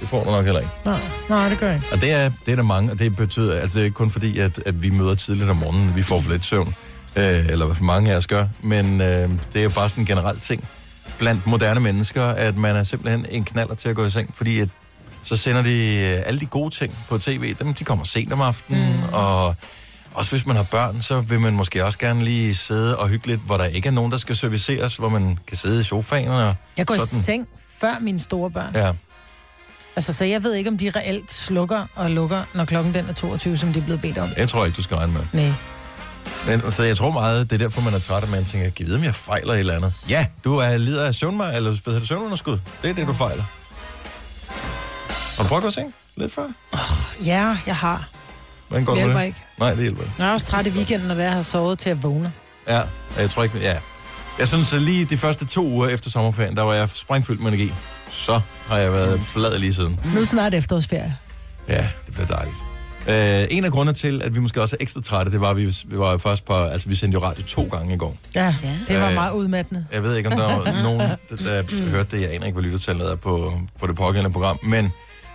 Det får du nok heller ikke. Nej, nej det gør jeg ikke. Og det er, det er der mange, og det betyder, altså det er ikke kun fordi, at, at vi møder tidligt om morgenen, vi får for lidt søvn, øh, eller hvad mange af os gør, men øh, det er jo bare sådan en generel ting blandt moderne mennesker, at man er simpelthen en knaller til at gå i seng, fordi at, så sender de øh, alle de gode ting på tv, dem de kommer sent om aftenen, mm. og også hvis man har børn, så vil man måske også gerne lige sidde og hygge lidt, hvor der ikke er nogen, der skal serviceres, hvor man kan sidde i sofaen og Jeg går i sådan. seng før mine store børn. Ja. Altså, så jeg ved ikke, om de reelt slukker og lukker, når klokken den er 22, som de er blevet bedt om. Jeg tror ikke, du skal regne med. Nej. Men, så jeg tror meget, det er derfor, man er træt, at man tænker, giv vide, om jeg fejler et eller andet. Ja, du er lider af søvnmar, eller hvad hedder det, søvnunderskud. Det er det, du fejler. Har du prøvet at seng lidt før? Ja, jeg har. Hvordan går Det hjælper det? ikke. Nej, det hjælper ikke. Jeg er også træt i weekenden, når jeg har sovet til at vågne. Ja, jeg tror ikke, ja. Jeg synes, at lige de første to uger efter sommerferien, der var jeg sprængfyldt med energi. Så har jeg været flad lige siden. Nu er snart efterårsferie. Ja, det bliver dejligt. Uh, en af grundene til, at vi måske også er ekstra trætte, det var, at vi, vi var først på, altså vi sendte jo radio to gange i går. Ja, det var Øh, meget udmattende. Jeg ved ikke, om der var nogen, der, der hørte det. Jeg aner ikke, hvad lyttertallet er på, på det pågældende program. Men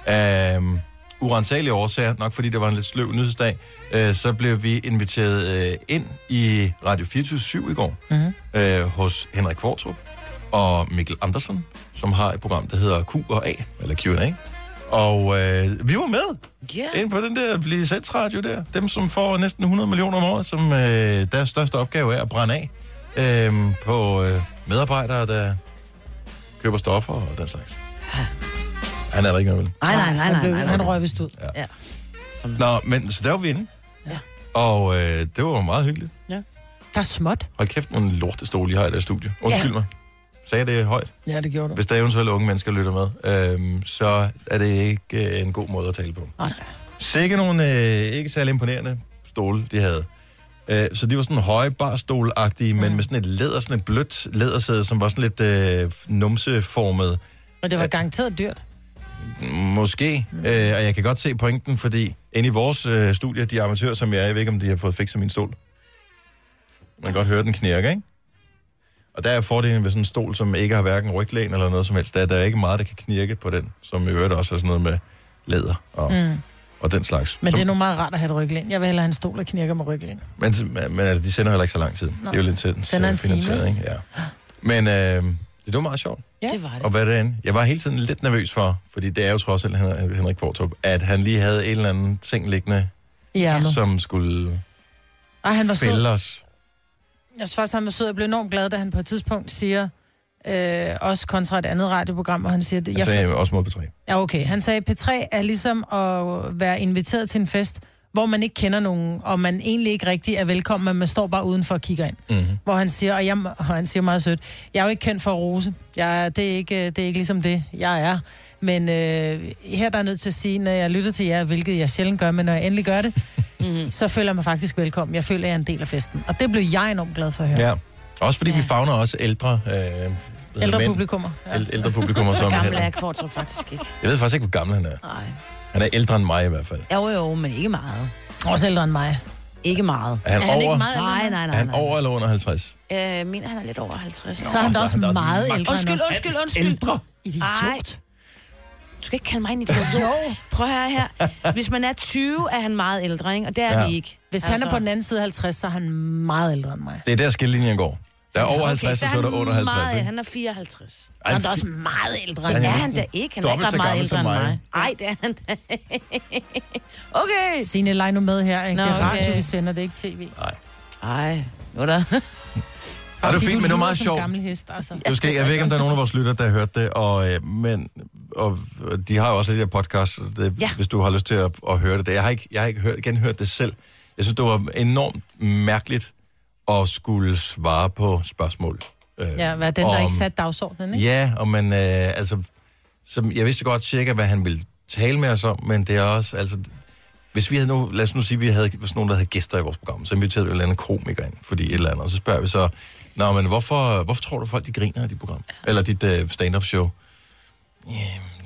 øh, urensagelige årsager, nok fordi det var en lidt sløv nyhedsdag, øh, så blev vi inviteret øh, ind i Radio 24 i går Mhm. øh, hos Henrik Kvartrup og Mikkel Andersen, som har et program, der hedder Q og A, eller Q&A. Og øh, vi var med yeah. ind på den der licensradio der. Dem, som får næsten 100 millioner om året, som øh, deres største opgave er at brænde af øh, på øh, medarbejdere, der køber stoffer og den slags. Han er der ikke noget vel? Nej, nej, nej, Han, nej, blev, nej, han nej. røg vist ud. Ja. Nå, men så der var vi inde. Ja. Og øh, det var meget hyggeligt. Der er småt. Hold kæft, nogle lortestole, I har i det studie. Undskyld Ja. mig. Sagde det højt? Ja, det gjorde du. Hvis der eventuelt unge mennesker lytter med, øhm, så er det ikke øh, en god måde at tale på. Nej. Sikke nogle øh, ikke særlig imponerende stole, de havde. Øh, så de var sådan høje barstolagtige, men med sådan et læder, sådan et blødt lædersæde, som var sådan lidt øh, numseformet. Og det var garanteret dyrt. Måske. Mm. Øh, og jeg kan godt se pointen, fordi inde i vores øh, studie, de amatører, som jeg er, jeg ved ikke, om de har fået fikset min stol. Man kan godt høre den knirke, ikke? Og der er fordelen ved sådan en stol, som ikke har hverken ryglæn eller noget som helst. Der er, der er ikke meget, der kan knirke på den, som i øvrigt også er sådan noget med læder og, mm. Og den slags. Men som, det er nu meget rart at have et ryglæn. Jeg vil hellere have en stol, der knirker med ryglæn. men, men altså, de sender heller ikke så lang tid. Nå. Det er jo lidt til Sender en time, ikke? Ja. Men øh, det var meget sjovt. Ja. Det var det. Og hvad er det end? Jeg var hele tiden lidt nervøs for, fordi det er jo trods alt Hen- Henrik Kvartrup, at han lige havde en eller anden ting liggende, ærmet. som skulle Ej, han var fælde sød. os. Jeg synes faktisk, han var sød. Jeg blev enormt glad, da han på et tidspunkt siger, øh, også kontra et andet radioprogram, og han siger, det, Jeg sagde også mod P3. Ja, okay. Han sagde, P3 er ligesom at være inviteret til en fest, hvor man ikke kender nogen, og man egentlig ikke rigtig er velkommen, men man står bare udenfor og kigger ind. Mm-hmm. Hvor han siger, og, jeg, og han siger meget sødt, jeg er jo ikke kendt for rose. Jeg, det, er ikke, det er ikke ligesom det, jeg er. Men øh, her der er jeg nødt til at sige, når jeg lytter til jer, hvilket jeg sjældent gør, men når jeg endelig gør det, Mhm. så føler jeg mig faktisk velkommen. Jeg føler, at jeg er en del af festen. Og det blev jeg enormt glad for at høre. Ja. Også fordi ja. vi fagner også ældre... Øh, Ældre mænd. publikummer. Ja. Æl- ældre publikummer, Så som gammel er Kvartrup faktisk ikke. Jeg ved faktisk ikke, hvor gammel han er. Nej. Han er ældre end mig i hvert fald. Jo, jo, men ikke meget. Også ældre end mig. Ikke meget. Er han, Er han over, ikke meget ældre Nej, end nej, er nej. han nej. over eller under 50? Jeg mener, han er lidt over 50. Så er han da også han er også meget meget- ældre Undskyld, end os. undskyld, undskyld. Ældre? Idiot. Ej. Du skal ikke kalde mig en idiot. Jo. Prøv at høre her. Hvis man er 20, er han meget ældre, ikke? Og det er Ja. vi ikke. Hvis han er på den anden side af 50, så er han meget ældre end mig. Det er der skillelinjen går. Der er over 50, så og så er der under 50. Meget, Ikke? han er 54. Så er han da også meget ældre Så end han Det er er han da ikke. Han er ikke ret meget ældre end mig. mig. Ej, det er han da. Okay. Signe, leg nu med her. Ikke? Nå, det er radio, okay. vi sender, det er ikke tv. Ej, nu da. Ja, det er fint, du men det var meget sjovt. gammel hest, altså. Du skal, jeg ved ikke, om der er nogen af vores lytter, der har hørt det, og, øh, men, og de har jo også det der podcast, det, ja. Hvis du har lyst til at, at høre det. Jeg har ikke, jeg har ikke hørt, genhørt det selv. Jeg synes, det var enormt mærkeligt at skulle svare på spørgsmål. Øh, Ja, hvad den, der om- ikke satte dagsordenen, ikke? Ja, og man, øh, altså, som, jeg vidste godt cirka, hvad han ville tale med os om, men det er også, altså, hvis vi havde nu, lad os nu sige, vi havde sådan nogen, der havde gæster i vores program, så inviterede vi en eller anden komiker ind, fordi et eller andet, og så spørger vi så, Nå, men hvorfor, hvorfor tror du, folk de griner af dit program? Eller dit uh, stand-up show? Ja,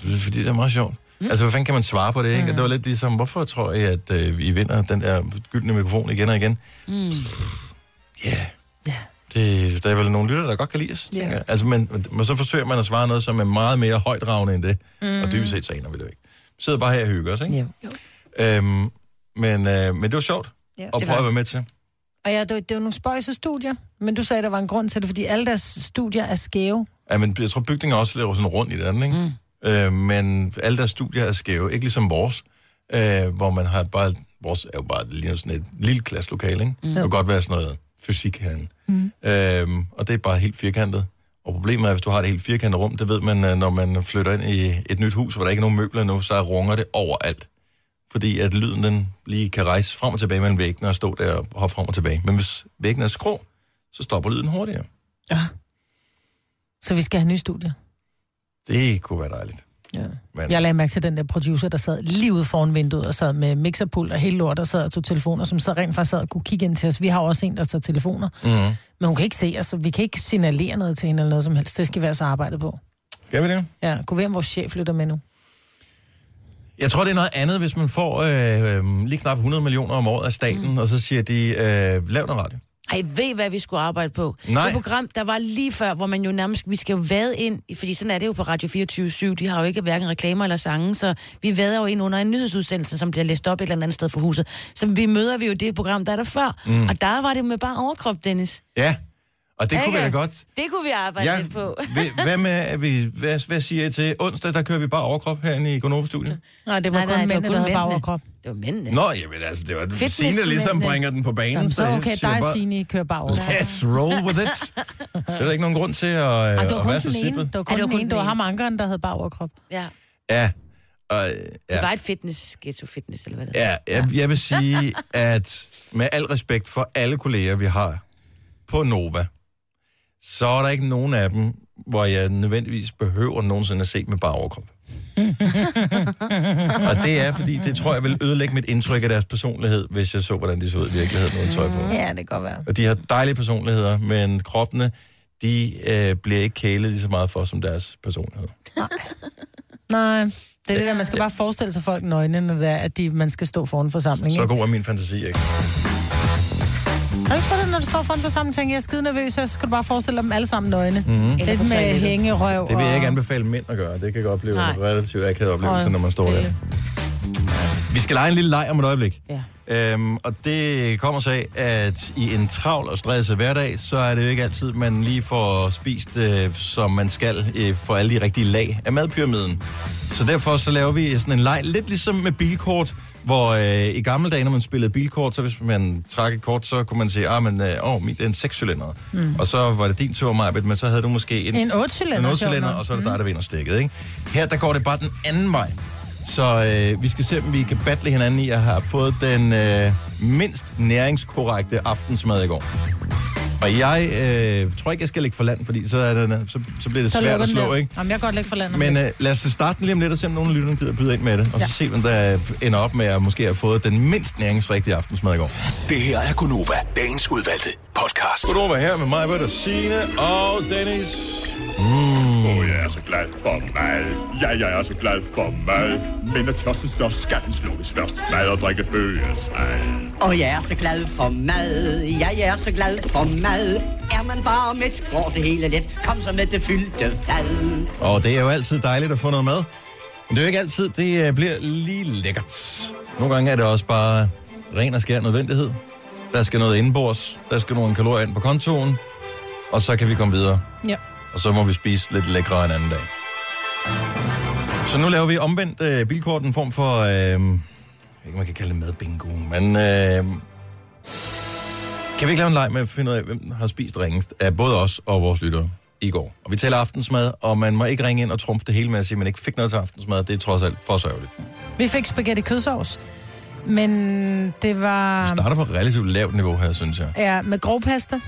det er fordi det er meget sjovt. Mm. Altså, hvad fanden kan man svare på det, ikke? Mm. Det var lidt ligesom, hvorfor tror I, at uh, I vinder den der gyldne mikrofon igen og igen? Mm. Ja. Det, der er vel nogle lytter, der godt kan lide os, tænker jeg. Altså, men, men så forsøger man at svare noget, som er meget mere højdragende end det. Mm. Og dybest set så aner vi det jo ikke. Vi sidder bare her og hygger os, ikke? Ja. Øhm, men, øh, men det var sjovt Ja, at prøve at være med til. Og ja, det, var- det var nogle spøjse studier, men du sagde, der var en grund til det, fordi alle deres studier er skæve. Ja, men jeg tror, bygningen også laver sådan rundt i den, ikke? Mm. Øh, men alle deres studier er skæve. Ikke ligesom vores, øh, hvor man har bare... Vores er jo bare lige sådan et lille klasselokale, ikke? Mm. Det kan godt være sådan noget fysik herinde. Mm. Øhm, og det er bare helt firkantet. Og problemet er, hvis du har et helt firkantet rum, det ved man, øh, når man flytter ind i et nyt hus, hvor der ikke er nogen møbler nu, så runger det overalt. fordi at lyden den lige kan rejse frem og tilbage mellem væggene og stå der og hoppe frem og tilbage. Men hvis væggene er skrå, så stopper lyden hurtigere. Så vi skal have nye studier. Det kunne være dejligt. Ja. Men- Jeg lagde mærke til den der producer, der sad lige ude foran vinduet og sad med mixerpult og hele lort og sad og tog telefoner, som så rent faktisk sad og kunne kigge ind til os. Vi har også en, der tager telefoner. Mm. Men hun kan ikke se os, så vi kan ikke signalere noget til hende eller noget som helst. Det skal vi altså arbejde på. Skal vi det? Ja, kunne være, om vores chef lytter med nu. Jeg tror, det er noget andet, hvis man får øh, øh, lige knap 100 millioner om året af staten, mm. og så siger de, øh, lav noget radio. Ej, ved hvad vi skulle arbejde på? Nej. Det program, der var lige før, hvor man jo nærmest, vi skal jo vade ind, fordi sådan er det jo på Radio 24 de har jo ikke hverken reklamer eller sange, så vi vader jo ind under en nyhedsudsendelse, som bliver læst op et eller andet sted for huset. Så vi møder vi jo det program, der er der før, Mm. og der var det med bare overkrop, Dennis. Ja, og det kunne Ikke? være godt. Det kunne vi arbejde Ja, lidt på. Hvad- hvad med, at vi, hvad, hvad siger I til onsdag, der kører vi bare overkrop herinde i Gonova-studiet? Nej, det var Nej, kun nej, det mændene, kun der havde mændene. bagoverkrop. Det var mændene. Nå, jamen altså, det var Fitness- Signe, der ligesom mændene. bringer den på banen. Jamen, så jeg okay, dig, bare, Signe, kører bagover. Let's roll with it. Det er der ikke nogen grund til at, Ej, det var at kun være så sippet. Det var kun Ej, det var den ene. Det var ham ankeren, der havde bagoverkrop. Ja. Ja, og, Det ja. var et fitness, ghetto fitness, eller hvad det Ja, jeg, jeg vil sige, at med al respekt for alle kolleger, vi har på Nova, så er der ikke nogen af dem, hvor jeg nødvendigvis behøver nogensinde at se med bare overkrop. Og det er, fordi det tror jeg vil ødelægge mit indtryk af deres personlighed, hvis jeg så, hvordan de så ud i virkeligheden uden tøj på. Ja, det kan godt være. Og de har dejlige personligheder, men kroppene, de øh, bliver ikke kælet lige så meget for som deres personlighed. Nej, det er det der, man skal bare forestille sig folk nøgne, når det er, at de, man skal stå foran en forsamling. Så god er min fantasi, ikke? Har du ikke prøvet det, når du står foran en forsamling, tænker jeg er skide nervøs, så skal du bare forestille dig dem alle sammen nøgne. Mhm. Eller Lidt med hængerøv. Det vil jeg ikke anbefale mænd at gøre. Det kan godt blive Nej. en relativt akavet oplevelse, når man står der. Vi skal lege en lille leg om et øjeblik. Ja. Øhm, og det kommer så af, at i en travl og stresset hverdag, så er det jo ikke altid, man lige får spist, øh, som man skal, øh, for alle de rigtige lag af madpyramiden. Så derfor så laver vi sådan en leg, lidt ligesom med bilkort, hvor øh, i gamle dage, når man spillede bilkort, så hvis man trak et kort, så kunne man sige, ah, men, øh, åh, min, det er en sekscylinder. Mm. Og så var det din tur, Majbet, men så havde du måske en, En otte-cylinder, en otte-cylinder, og så er det dig, der vinder stikket, ikke? Her, der går det bare den anden vej. Så øh, vi skal se, om vi kan battle hinanden i at have fået den øh, mindst næringskorrekte aftensmad i går. Og jeg øh, tror ikke, jeg skal lægge for land, fordi så, er det, så, så bliver det Så svært at slå, der. ikke? Jamen, jeg kan godt lægge for landet. Men øh, lad os starte lige om lidt, og se om nogen af lytterne gider byde ind med det. Og Ja. så se, hvem der ender op med at måske have fået den mindst næringsrigtige aftensmad i går. Det her er Gunova, dagens udvalgte podcast. Godnova her med mig, Britta, Signe og Dennis. Mm. Oh, jeg er så glad for mad. Ja, jeg er så glad for mad. Men når tørsten står, skal den slukkes først. Mad og drikke følges ad. Og jeg er så glad for mad, ja, jeg er så glad for mad. Er man bare med går det hele let. Kom så med det fyldte fad. Og det er jo altid dejligt at få noget mad. Men det er jo ikke altid, det øh, bliver lige lækkert. Nogle gange er det også bare ren og skær nødvendighed. Der skal noget indenbords, der skal nogle kalorier ind på kontoen, og så kan vi komme videre. Ja. Og så må vi spise lidt lækre en anden dag. Så nu laver vi omvendt øh, bilkort, en form for, øh, jeg ikke, man kan kalde det madbingo, men øh, kan vi ikke lave en leg med at finde ud af, hvem har spist ringest af både os og vores lyttere i går? Og vi taler aftensmad, og man må ikke ringe ind og trumfe det hele med at sige, at man ikke fik noget til aftensmad. Det er trods alt for sørgeligt. Vi fik spaghetti kødsovs, men det var... Vi starter på et relativt lavt niveau her, synes jeg. Ja, med grov pasta.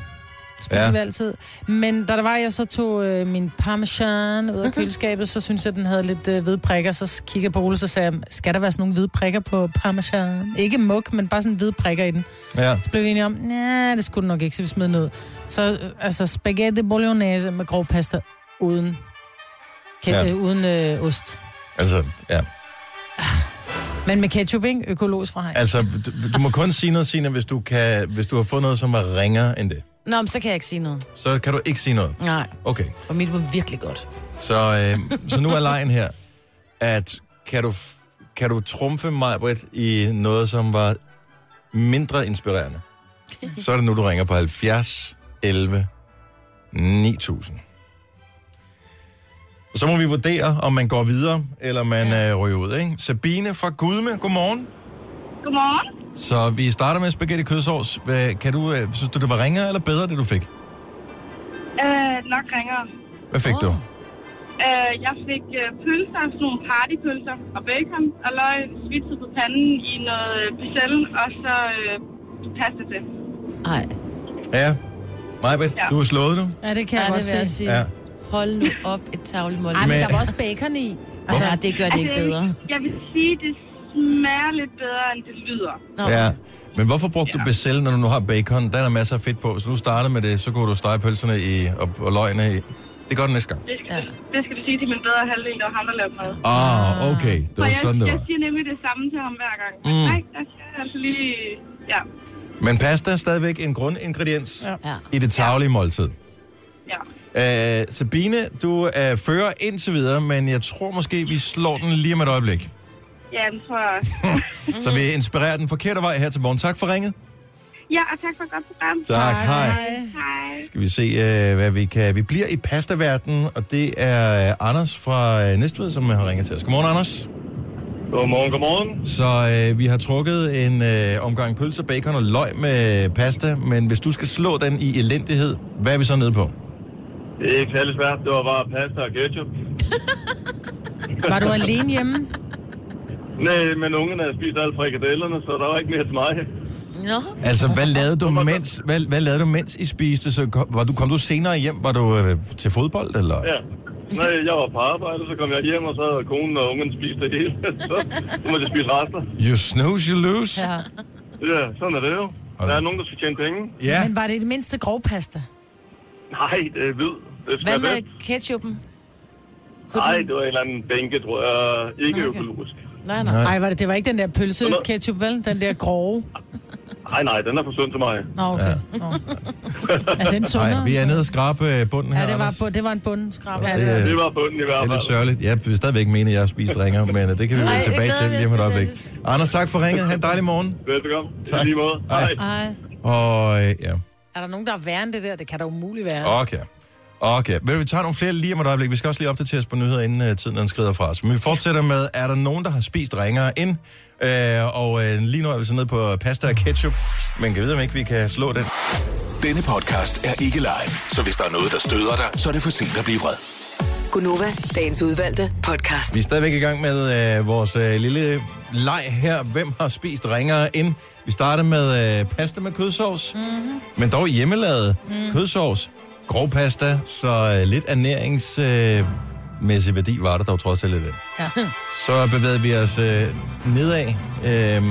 Spiser Ja. vi altid. Men da der var, jeg så tog øh, min parmesan ud af køleskabet, så synes jeg, den havde lidt øh, hvide prikker. Så kiggede jeg på Ole, så sagde jeg, skal der være sådan nogle hvide prikker på parmesan? Ikke muk, men bare sådan hvide prikker i den. Ja. Så blev vi enige om, nej, det skulle den nok ikke, så vi smed den ud. Så øh, altså spaghetti bolognese med grov pasta uden, Ja. ja. øh, uden øh, ost. Altså, ja. Men med ketchup, ikke? Økologisk fra hej. Altså, du, du må kun sige noget, Signe, hvis du, kan, hvis du har fået noget, som var ringere end det. Nå, men så kan jeg ikke sige noget. Så kan du ikke sige noget. Nej, Okay. for mit var virkelig godt. Så, øh, så nu er lejen her, at kan du, kan du trumfe mig, Britt, i noget, som var mindre inspirerende? Så er det nu, du ringer på 70 11 9000. Og så må vi vurdere, om man går videre, eller man ja. øh, ryger ud, ikke? Sabine fra Gudme, godmorgen. Godmorgen. Så vi starter med spaghetti kødsovs. Hvad- Kan du, øh, synes du, det var ringere eller bedre, det du fik? Øh, nok ringer. Hvad fik oh. du? Uh, jeg fik uh, pølser, sådan nogle partypølser og bacon og løg svitset på panden i noget øh, og så uh, pasta til. Ej. Ja. Majbet, Ja. du er slået nu. Ja, det kan Ja, jeg godt det vil jeg se. sige. Ja. Hold nu op et tavligt mål. Ej, men der var også bacon i. Altså, det gør det ikke Altså, bedre. Jeg vil sige, det smager lidt bedre, end det lyder. Nå. Ja. Men hvorfor brugte du becelle, når du nu har bacon? Der er masser af fedt på. Hvis du nu startede med det, så kunne du stege pølserne i, og, og løgene i. Det gør du næste gang. Det skal, ja. det skal du sige til min bedre halvdel, der var ham, der lavede mad. Ah, okay. Det var jeg, sådan, det jeg var. siger nemlig det samme til ham hver gang. Mm. Mm. Nej, der skal jeg altså lige... Ja, Men pasta er stadigvæk en grundingrediens Ja. i det taglige måltid. ja. Uh, Sabine, du er fører indtil videre, men jeg tror måske, vi slår den lige om et øjeblik. Ja, den tror jeg også. Så vi inspirerer den forkerte vej her til morgen. Tak for ringet. ja, og tak for et godt program. Tak, hej. Hej. Skal vi se, uh, hvad vi kan. Vi bliver i pastaverdenen, og det er uh, Anders fra uh, Næstved, som har ringet til os. Godmorgen, Anders. Godmorgen, godmorgen. Så uh, vi har trukket en uh, omgang pølse, bacon og løg med pasta, men hvis du skal slå den i elendighed, hvad er vi så nede på? Det er ikke særlig svært. Det var bare pasta og ketchup. Var du alene hjemme? Nej, men ungerne havde spist alle frikadellerne, så der var ikke mere til mig. Nå. Altså, hvad lavede du, mens, hvad, hvad lavede du, mens I spiste? Så kom, var du, kom du senere hjem? Var du øh, til fodbold, eller? Ja. Nej, jeg var på arbejde, så kom jeg hjem, og så havde konen og ungen spist det hele. så, så måtte jeg spise rester. You snooze, you lose. Ja. Ja, sådan er det jo. Der er nogen, der skal tjene penge. Ja. Men var det det mindste grovpasta? Nej, det er hvid. Det Hvad med ketchupen? Nej, det var en eller anden bænke, tror jeg. Ikke okay. økologisk. Nej, Nej. Ej, var det, det var ikke den der pølse ketchup, vel? Den der grove. Nej, nej, den er for synd til mig. Nå, okay. Ja. Nå. Er den sundere? Nej, vi er nede og skrabe øh, bunden her, Ja, det var, på, det var en bundskrab. Ja, det er- Det var bunden i hvert Det er fald. lidt sørgeligt. Ja, vi vil stadigvæk mene, at jeg har spist ringer, men øh, det kan vi vende jeg tilbage til lige om et øjeblik. Anders, tak for ringet. Ha' en dejlig morgen. Velbekomme. Tak. I lige måde. Hej. Ej. Og øh, ja, Er der nogen, der er værre end det der? Det kan da umuligt være. okay. Okay, men vi tager nogle flere lige om et øjeblik. Vi skal også lige opdatere os på nyheder, inden uh, tiden den skrider fra os. Men vi fortsætter med, er der nogen, der har spist ringere ind? Uh, og uh, lige nu er vi så nede på pasta og ketchup. Men kan vide, om ikke vi kan slå den. Denne podcast er ikke live, så hvis der er noget, der støder dig, så er det for sent at blive vred. Gunova, dagens udvalgte podcast. Vi er stadigvæk i gang med uh, vores uh, lille leg her. Hvem har spist ringere ind? Vi starter med uh, pasta med kødsovs. Mm-hmm. Men dog hjemmelavet mm. kødsovs. Grov pasta, så uh, lidt ernæringsmæssig værdi var der dog trods alt i det. Ja. Så bevægede vi os øh, nedad, øh,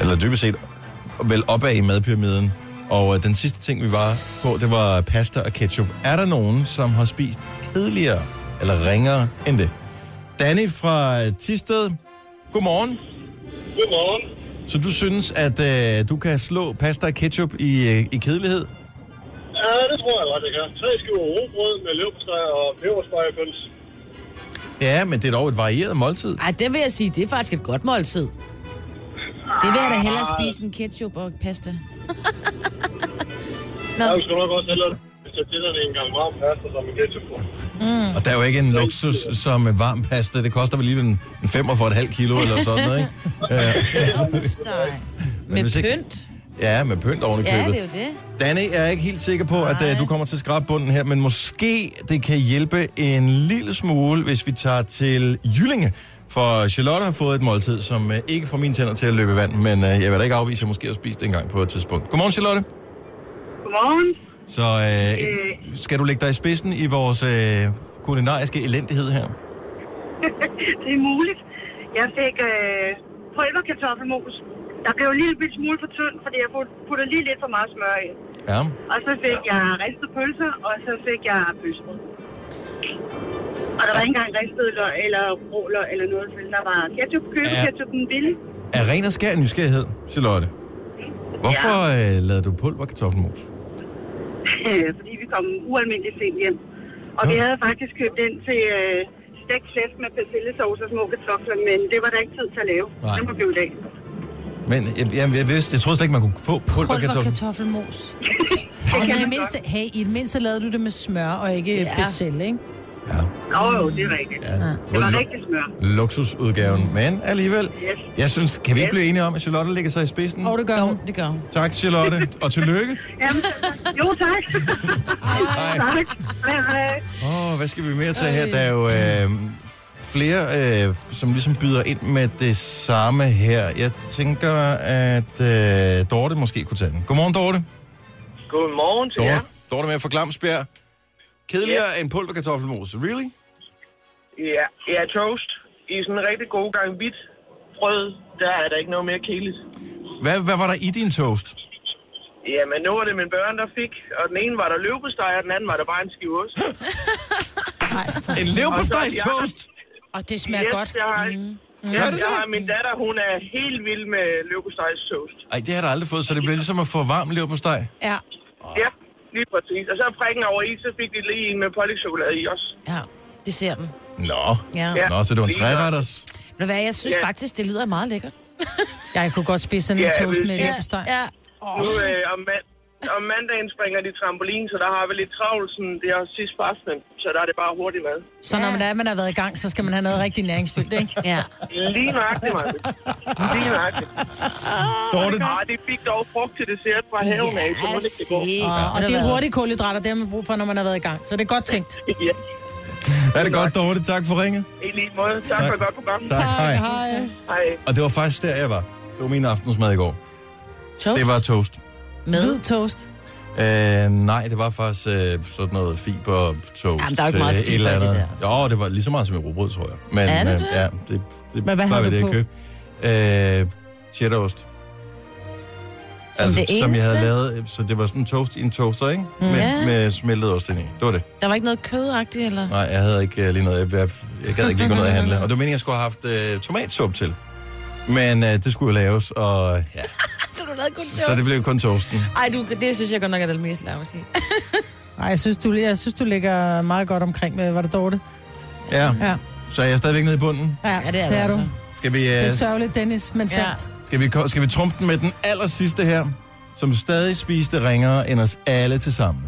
eller dybest set vel opad i madpyramiden. Og øh, den sidste ting, vi var på, det var pasta og ketchup. Er der nogen, som har spist kedeligere eller ringere end det? Danny fra øh, Tisted, godmorgen. Godmorgen. Så du synes, at øh, du kan slå pasta og ketchup i, øh, i kedelighed? Ja, det tror jeg godt, det kan. Tre skiver robrød med leverpostej og peberspejepøls. Ja, men det er dog et varieret måltid. Ej, det vil jeg sige, det er faktisk et godt måltid. Det vil jeg da hellere spise en ketchup og pasta. Nå. Jeg skal nok også hellere den en gang varm pasta som en ketchup på. Mm. Og der er jo ikke en luksus som en varm pasta. Det koster vel lige en, en femmer for et halvt kilo eller sådan noget, ikke? Øh, Med hvis ikke- pynt. Ja, med pynt oven i Ja, købet. det er jo det. Danny, jeg er ikke helt sikker på, at uh, du kommer til at skrabe bunden her, men måske det kan hjælpe en lille smule, hvis vi tager til Jyllinge. For Charlotte har fået et måltid, som uh, ikke får mine tænder til at løbe i vand, men uh, jeg vil da ikke afvise, at jeg måske har spist det en gang på et tidspunkt. Godmorgen, Charlotte. Godmorgen. Så uh, skal du lægge dig i spidsen i vores uh, kulinariske elendighed her? det er muligt. Jeg fik øh, pulverkartoffelmos. Der blev en lille bit smule for tynd, fordi jeg put- puttede lige lidt for meget smør i. Ja. Og så fik jeg ristet pølser, og så fik jeg pølsebrød. Og der var ikke engang ristet løg eller råløg eller noget, for der var ketchup, købe Ja. ketchup, den billig. Er ren og skær nysgerrighed, Charlotte? Hvorfor ja. uh, lavede du pulverkartoffelmos? fordi vi kom ualmindeligt sent hjem. Og vi havde faktisk købt ind til øh, stegt flæsk med persillesauce og små kartofler, men det var der ikke tid til at lave. Nej. Det må blive i dag. Men jeg, jeg, jeg, vidste, jeg troede slet ikke, man kunne få pulverkartoffel. Pulverkartoffelmos. Hey, i, det mindste, hey, I det mindste lavede du det med smør og ikke ja. Ja. becelle, ikke? Ja. Nå jo, det er rigtigt. Ja. Det var rigtig smør. Luksusudgaven. Men alligevel, Yes. jeg synes, kan vi ikke blive enige om, at Charlotte lægger sig i spidsen? Og det gør hun. Det gør hun. Tak, Charlotte, og tillykke. Jamen, jo, tak. Hej. tak. Hej, hej. Åh, oh, hvad skal vi mere til her? Der er jo øh, flere, øh, som ligesom byder ind med det samme her. Jeg tænker, at øh, Dorte måske kunne tage den. Godmorgen, Dorte. Godmorgen til jer. Dorte, Dorte med fra Glamsbjerg. Kedeligere end pulverkartoffelmos. Really? Ja, ja, toast. I sådan en rigtig god gang hvidt brød, der er der ikke noget mere kedeligt. Hvad, hvad var der i din toast? Jamen, nu var det mine børn, der fik, og den ene var der løbesteg, og den anden var der bare en skive ost. En leverpostejs toast? Og det smager yes, godt. Jeg har, Mm. mm. jeg, jeg har min datter, hun er helt vild med løbestejs toast. Ej, det har jeg da aldrig fået, så det bliver ligesom at få varm leverpostej. Ja. Ja, lige præcis. Og så prikken over i, så fik de lige en med pålægtschokolade i også. Ja, det ser den. Nå. Ja. Nå, så det var en træretters. Ved du hvad, jeg synes Ja. faktisk, det lyder meget lækkert. Jeg kunne godt spise sådan en Ja, toast med Ja, leverpostej. Ja. Nu øh, om, mand, om mandagen springer de trampolin, så der har vi lidt travlt sådan, det er sidst på aftenen. Så der er det bare hurtigt mad. Så når man er, man har været i gang, så skal man have noget rigtig næringsfyldt, ikke? Ja. Lige nøjagtigt, Maja. Lige nøjagtigt. Dorte. Ah, de fik dog frugt til dessert fra haven af, så må det ikke gå. Og, og det er hurtige kulhydrater, det har man brug for, når man har været i gang. Så det er godt tænkt. ja, Er det godt, Dorte? Tak for ringet. i lige måde. Tak for et godt program. Tak, hej. Hej. Hej. Og det var faktisk der, jeg var. Det var min aftensmad i går. Toast? Det var toast. Med? Hvid toast. Øh, nej, det var faktisk øh, sådan noget fiber toast. Jamen, der er jo ikke meget øh, et fiber eller i det andet. der. Jo, det var lige så meget som i rugbrød, tror jeg. Men, Er det øh, det? Ja, det, det Men hvad var det, jeg købte. Øh, cheddarost. Som det som jeg havde eneste? lavet, så det var sådan en toast i en toaster, ikke? Mm. Med, med smeltet ost ind i. Det var det. Der var ikke noget kødagtigt, eller? Nej, jeg havde ikke uh, lige noget. Jeg, jeg, jeg gad ikke lige gå ned og handle. Og det var meningen, jeg skulle have haft uh, tomatsuppe til. Men uh, det skulle jo laves, og ja, så du lavede kun så det blev kun toasten. Ej, du, det synes jeg godt nok er det mest lave at sige. Ej, jeg synes, du, jeg synes, du ligger meget godt omkring med, var det Dorte? Ja, Ja, så er jeg stadigvæk nede i bunden. ja, Ja, det er det du er du. altså. Skal vi, Det uh, er sørgeligt, Dennis, men Ja. sandt. skal vi, skal vi trumpe den med den aller sidste her, som stadig spiste ringere end os alle til sammen?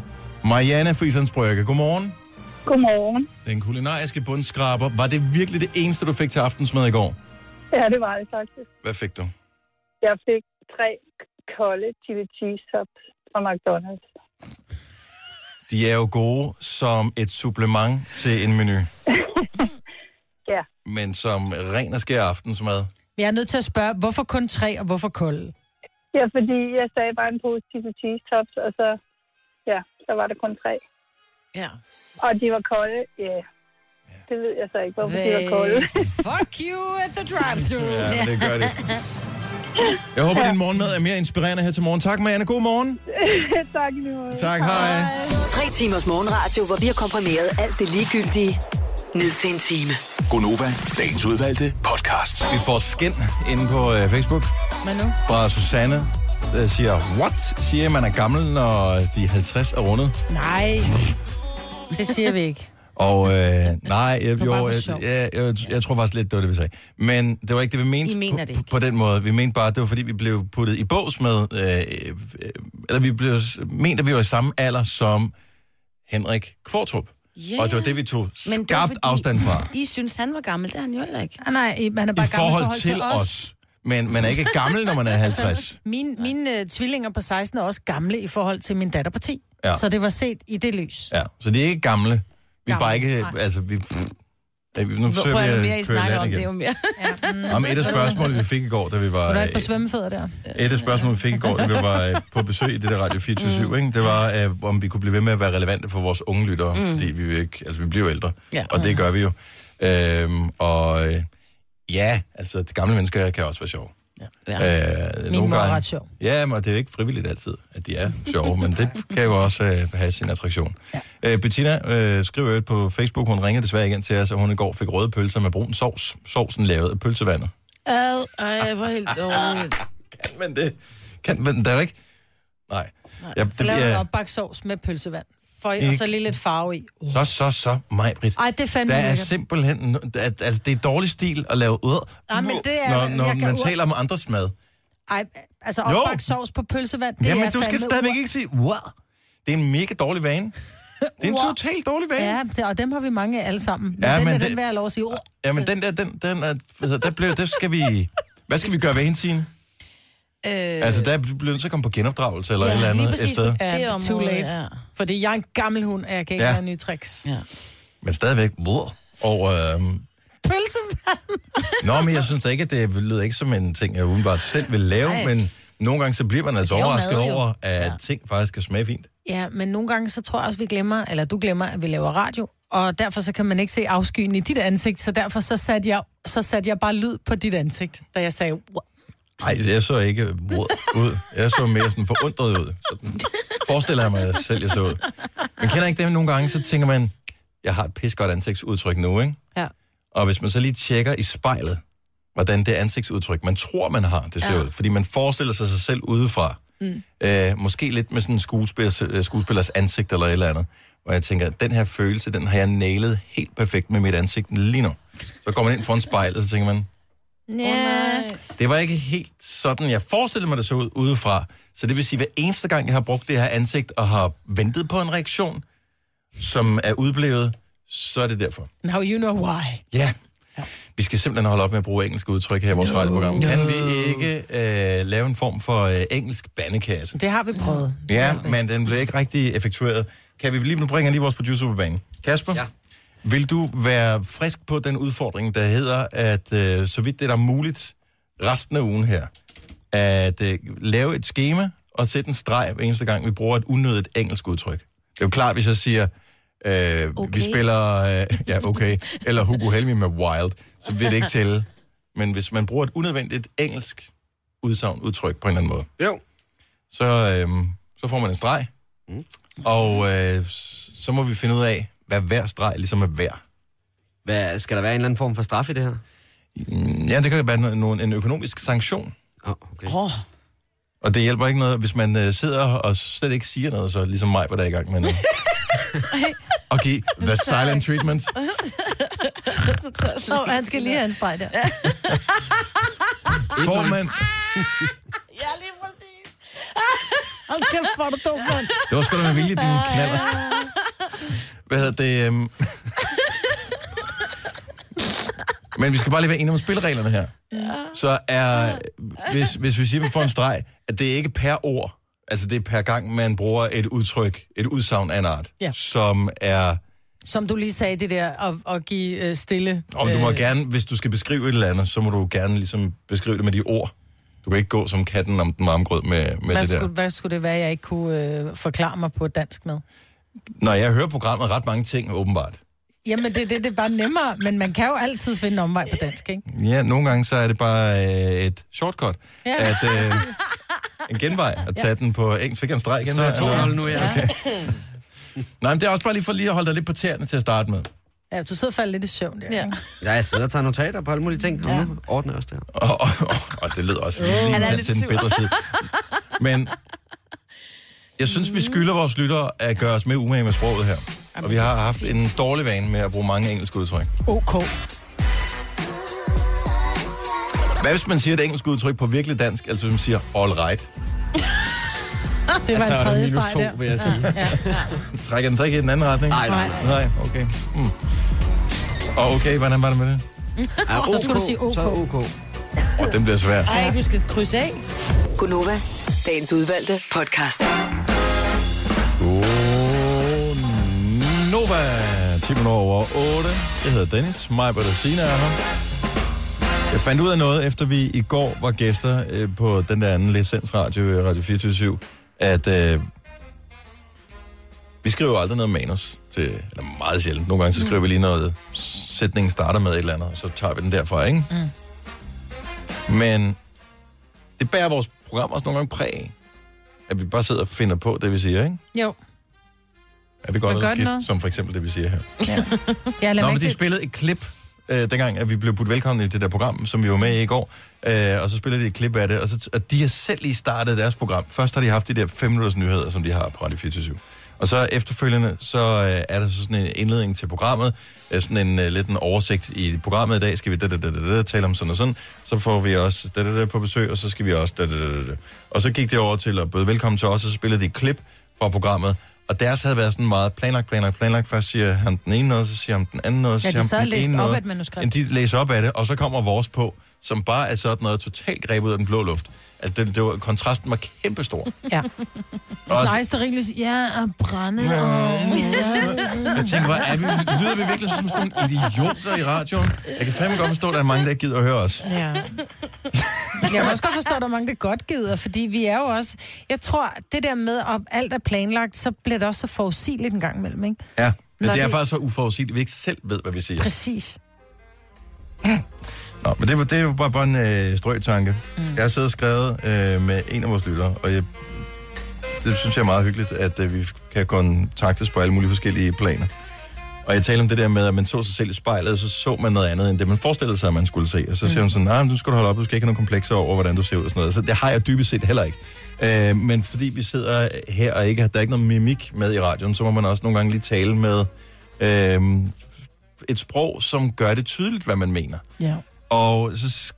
Marianne Friislands Brygge, godmorgen. Godmorgen. Den kulinariske bundskraber. Var det virkelig det eneste, du fik til aftensmad i går? Ja, det var det faktisk. Hvad fik du? Jeg fik tre kolde chili cheese tops fra McDonald's. De er jo gode som et supplement til en menu, Ja. men som ren og skær aftensmad. Jeg er nødt til at spørge, hvorfor kun tre, og hvorfor kolde? Ja, fordi jeg sagde bare en pose chili cheese tops, og så, ja, så var det kun tre. Ja. Og de var kolde, ja. Det ved jeg så ikke, hvorfor de var kolde. Fuck you at the drive-thru. Ja, det gør det. Jeg håber, din morgenmad er mere inspirerende her til morgen. Tak, Marianne. God morgen. tak, lige måde. Tak, hej. Tre timers morgenradio, hvor vi har komprimeret alt det ligegyldige ned til en time. Gonova, dagens udvalgte podcast. Vi får skin inde på øh, Facebook Men nu? fra Susanne, der siger, what? Siger, man er gammel, når de 50 er rundet? Nej, det siger vi ikke. Og øh, nej, jeg, jo, jeg, jeg, jeg, jeg tror faktisk lidt, det var det, vi sagde. Men det var ikke det, vi mente I mener på, det ikke. på den måde. Vi mente bare, at det var fordi, vi blev puttet i bås med... Øh, øh, eller vi blev mente, at vi var i samme alder som Henrik Kvartrup. Ja. Og det var det, vi tog det skarpt fordi, afstand fra. I synes, han var gammel. Det er han jo heller ikke. Ah, nej, man er bare I gammel forhold, i forhold til, til os. os. Men man er ikke gammel, når man er 50. Mine, mine uh, tvillinger på 16 er også gamle i forhold til min datter på 10. Ja. Ja. Så det var set i det lys. Ja, så de er ikke gamle. Vi er bare ikke... nej. Altså, vi, ja, vi- nu Hvor forsøger er vi at mere, I køre land om det, igen. jo mere. Ja, mm. Om et af spørgsmålene, vi fik i går, da vi var... Var der et par svømmefødder der? Et af spørgsmålene, vi fik i går, da vi var øh, på besøg i det der Radio 24 mm. ikke? det var, øh, om vi kunne blive ved med at være relevante for vores unge lyttere, mm. fordi vi, ikke, altså, vi bliver jo ældre, Ja. og det gør vi jo. Øhm, og øh, ja, altså, de gamle mennesker kan også være sjove. Ja. Øh, Min nogle mor er gange- ret sjov. Ja, men det er jo ikke frivilligt altid, at de er sjove, men det kan jo også øh, have sin attraktion. Ja. Øh, Bettina øh, skriver jo på Facebook, hun ringede desværre igen til os, at hun i går fik røde pølser med brun sovs. Sovsen lavet af pølsevandet. Ad. Ej, hvor helt dårligt. Kan man det? Kan man der er ikke? Nej. Ja, Så laver du en opbagt sovs med pølsevand. For, og så lige lidt farve i. Så, så, så, mig, Britt. Ej, det er fandme Der er lækkert. simpelthen... At, altså, det er dårlig stil at lave ud, Ej, men det er- når, når man ur- taler om andres mad. Ej, altså opbagt sovs på pølsevand, det Jamen, er du skal stadigvæk ur- ikke sige, wow. Det er en mega dårlig vane. Det er en totalt dårlig vane. Ja, det- og dem har vi mange af alle sammen. Men Ja, den men er det- den vil jeg lov at sige. Oh, Ja, men den der, den, den er, der blev, der skal vi... Hvad skal vi gøre ved hende, Signe? Øh, Altså, der bliver nødt til at komme på genopdragelse eller Ja, et eller lige andet præcis et sted. Ja, Det det område, too late. ja. Fordi jeg er en gammel hund, og jeg kan ikke Ja. lære nye tricks. Ja. Men stadigvæk... Brr, og, øhm, Pølsevand. nå, men jeg synes da ikke, at det lyder ikke som en ting, jeg umiddelbart selv vil lave, Nej. men nogle gange så bliver man altså Det er jo overrasket mad, jo. over, at ja. ting faktisk kan smage fint. Ja, men nogle gange så tror jeg også, vi glemmer, eller du glemmer, at vi laver radio. Og derfor så kan man ikke se afskyen i dit ansigt, så derfor så satte jeg, så satte jeg bare lyd på dit ansigt, da jeg sagde, "Wow." Nej, jeg så ikke ud. Jeg så mere sådan forundret ud. Sådan forestiller jeg mig selv, jeg så ud. Men kender ikke det nogle gange, så tænker man, jeg har et pis godt ansigtsudtryk nu, ikke? Ja. Og hvis man så lige tjekker i spejlet, hvordan det ansigtsudtryk, man tror, man har, det ser Ja. ud. Fordi man forestiller sig sig selv udefra. Mm. Øh, måske lidt med sådan en skuespillers, øh, skuespillers ansigt eller et eller andet. Hvor jeg tænker, den her følelse, den har jeg nailet helt perfekt med mit ansigt lige nu. Så går man ind foran spejlet, og så tænker man, Ja. det var ikke helt sådan, jeg forestillede mig, det så ud udefra. Så det vil sige, at hver eneste gang, jeg har brugt det her ansigt og har ventet på en reaktion, som er udblevet, så er det derfor. Now you know why. Ja. Vi skal simpelthen holde op med at bruge engelske udtryk her i vores radioprogram. Kan vi ikke øh, lave en form for øh, engelsk bandekasse? Det har vi prøvet. Ja, men den blev ikke rigtig effektueret. Kan vi lige nu bringe lige vores producer på banen? Kasper? Ja. Vil du være frisk på den udfordring, der hedder, at øh, så vidt det er der muligt resten af ugen her, at øh, lave et schema og sætte en streg hver eneste gang, vi bruger et unødigt engelsk udtryk. Det er jo klart, hvis jeg siger, øh, okay. vi spiller, øh, ja, okay, eller Hugo Helmi med Wild, så vil det ikke tælle. Men hvis man bruger et unødvendigt engelsk udsagn, udtryk på en eller anden måde, Jo. så, øh, så får man en streg, mm. og øh, så må vi finde ud af, hvad hver streg ligesom er værd. Hvad, skal der være en eller anden form for straf i det her? Mm, Ja, det kan være no- en økonomisk sanktion. Oh, okay. Oh. Og det hjælper ikke noget, hvis man øh, sidder og slet ikke siger noget, så ligesom mig, hvor der er i gang med noget. Og give the silent treatment. Nå, han skal lige have en streg der. Får man... Ja, lige præcis. Hold kæft, hvor er du dum, mand. Det var sgu da med vilje, din knaller. Hvad hedder det? Øhm... Men vi skal bare lige være enige om spillereglerne her. Så er, hvis, hvis vi siger, at vi får en streg, at det er ikke per ord. Altså det er per gang, man bruger et udtryk, et udsagn af en art, Ja. som er... Som du lige sagde, det der at, at give øh, stille. Og du må øh, gerne, hvis du skal beskrive et eller andet, så må du gerne ligesom beskrive det med de ord. Du kan ikke gå som katten om den varme grød med, med hvad, det der. skulle, hvad skulle det være, jeg ikke kunne øh, forklare mig på dansk med? Når jeg hører programmet, ret mange ting, åbenbart. Jamen, det, det, det er bare nemmere, men man kan jo altid finde en omvej på dansk, ikke? Ja, nogle gange så er det bare øh, et shortcut. Ja, at, øh, en genvej, at tage den på engelsk. Fik jeg en streg igen? Så er der, 2-0 eller? nu, ja. Okay. Nej, men det er også bare lige for lige at holde dig lidt på tæerne til at starte med. Ja, du sidder og falder lidt i søvn der. Ja. Ja, jeg sidder og tager notater på alle mulige ting, og Ja. nu ordner jeg også det her. Og, og, og, og det lyder også lige er til, lidt til den bedre side. Men jeg synes, vi skylder vores lyttere at gøre os mere umage med sproget her. Og vi har haft en dårlig vane med at bruge mange engelske udtryk. OK. Hvad hvis man siger et engelsk udtryk på virkelig dansk, altså hvis man siger all right? Det var Altså, en tredje streg der. vil jeg sige. Ja, ja. Trækker den så ikke i den anden retning? Nej, nej, nej. Nej, okay. Mm. Og okay, hvordan var det med det? Ja, Så skulle du sige OK. Så OK. Åh, oh, den bliver svær. Ej, du skal krydse af. Gunova, dagens udvalgte podcast. Nova, 10 minutter over 8. Jeg hedder Dennis, mig og Sina er her. Jeg fandt ud af noget, efter vi i går var gæster øh, på den der anden licensradio, øh, Radio 24 at øh, vi skriver aldrig noget manus til, eller meget sjældent. Nogle gange så skriver vi lige noget, sætningen starter med et eller andet, og så tager vi den derfra, ikke? Mm. Men det bærer vores program også nogle gange præg at vi bare sidder og finder på det, vi siger, ikke? Jo. Er det godt eller skidt, noget? som for eksempel det, vi siger her? Ja, ja Nå, men de spillede et klip, øh, dengang at vi blev budt velkommen i det der program, som vi var med i i går. Øh, og så spillede de et klip af det, og, så, og de har selv lige startet deres program. Først har de haft de der 5 minutters nyheder, som de har på Radio 24 Og så efterfølgende, så øh, er der så sådan en indledning til programmet, øh, sådan en øh, lidt en oversigt i programmet i dag, skal vi da, da, da, da, da, tale om sådan og sådan, så får vi også da, da, da, på besøg, og så skal vi også da, da, da, da. Og så gik det over til at byde velkommen til os, og så spillede de et klip fra programmet, Og deres havde været sådan meget planlagt, planlagt, planlagt. Først siger han den ene noget, så siger han den anden noget, så Ja, siger han og den læste ene op af et manuskript. Men de læser op af det, og så kommer vores på, som bare er sådan noget totalt grebet ud af den blå luft. At det, det var, kontrasten var kæmpestor. Ja. Og- Nej, stearinlys. Ja, og brænde. Jeg tænker, hvor er vi, lyder vi virkelig som sådan nogle idioter i radioen? Jeg kan fandme godt forstå, at der er mange, der ikke gider at høre os. Ja. Jeg kan også godt forstå, at der er mange, der godt gider, fordi vi er jo også... Jeg tror, det der med, at alt er planlagt, så bliver det også så forudsigeligt en gang imellem, ikke? Ja, men Når det er det- faktisk så uforudsigeligt, at vi ikke selv ved, hvad vi siger. Præcis. Nå, men det, var, det jo bare, bare en øh, strøtanke. Mm. Jeg har siddet og skrevet øh, med en af vores lyttere, og jeg, det synes jeg er meget hyggeligt, at øh, vi kan kontaktes på alle mulige forskellige planer. Og jeg taler om det der med, at man så sig selv i spejlet, og så så man noget andet, end det man forestillede sig, at man skulle se. Og så siger hun sådan, nej, men du skal du holde op, du skal ikke have nogen komplekser over, hvordan du ser ud og sådan noget. Så det har jeg dybest set heller ikke. Øh, men fordi vi sidder her, og ikke, der er ikke noget mimik med i radioen, så må man også nogle gange lige tale med øh, et sprog, som gør det tydeligt, hvad man mener. Ja. Og så,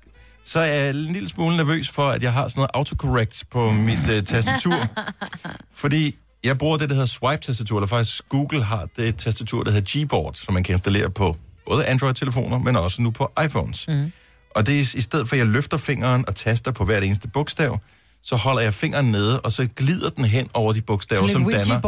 så er jeg en lille smule nervøs for, at jeg har sådan noget autocorrect på mit uh, tastatur. Fordi jeg bruger det, der hedder swipe-tastatur, eller faktisk Google har det tastatur, der hedder Gboard, som man kan installere på både Android-telefoner, men også nu på iPhones. Mm. Og det er i stedet for, at jeg løfter fingeren og taster på hvert eneste bogstav, så holder jeg fingeren nede, og så glider den hen over de bogstaver, som danner...